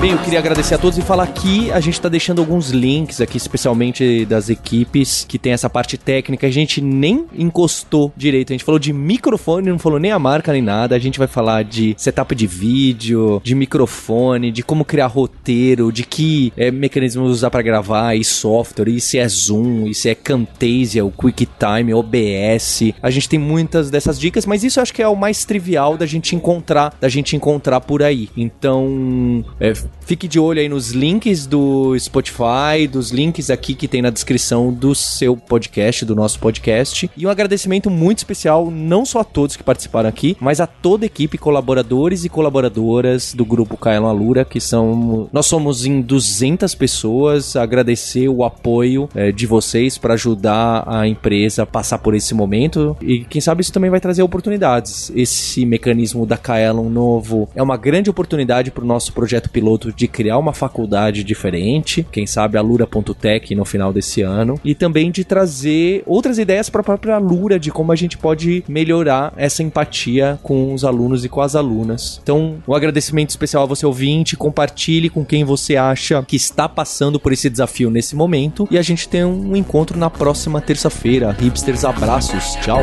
Bem, eu queria agradecer a todos e falar que a gente está deixando alguns links aqui, especialmente das equipes que tem essa parte técnica. A gente nem encostou direito. A gente falou de microfone, não falou nem a marca nem nada. A gente vai falar de setup de vídeo, de microfone, de como criar roteiro, de que é, mecanismo usar para gravar e software, e se é Zoom, e se é Camtasia, o QuickTime, OBS. A gente tem muitas dessas dicas, mas isso eu acho que é o mais trivial da gente encontrar, da gente encontrar por aí. Então, é, Fique de olho aí nos links do Spotify, dos links aqui que tem na descrição do seu podcast, do nosso podcast. E um agradecimento muito especial, não só a todos que participaram aqui, mas a toda a equipe, colaboradores e colaboradoras do grupo Kaelon Alura, que são. Nós somos em 200 pessoas. Agradecer o apoio é, de vocês para ajudar a empresa a passar por esse momento. E quem sabe isso também vai trazer oportunidades. Esse mecanismo da Kaelon novo é uma grande oportunidade para o nosso projeto piloto de criar uma faculdade diferente, quem sabe a Lura.tech no final desse ano, e também de trazer outras ideias para a própria Lura de como a gente pode melhorar essa empatia com os alunos e com as alunas. Então, um agradecimento especial a você ouvinte, compartilhe com quem você acha que está passando por esse desafio nesse momento e a gente tem um encontro na próxima terça-feira. Hipsters, abraços, tchau.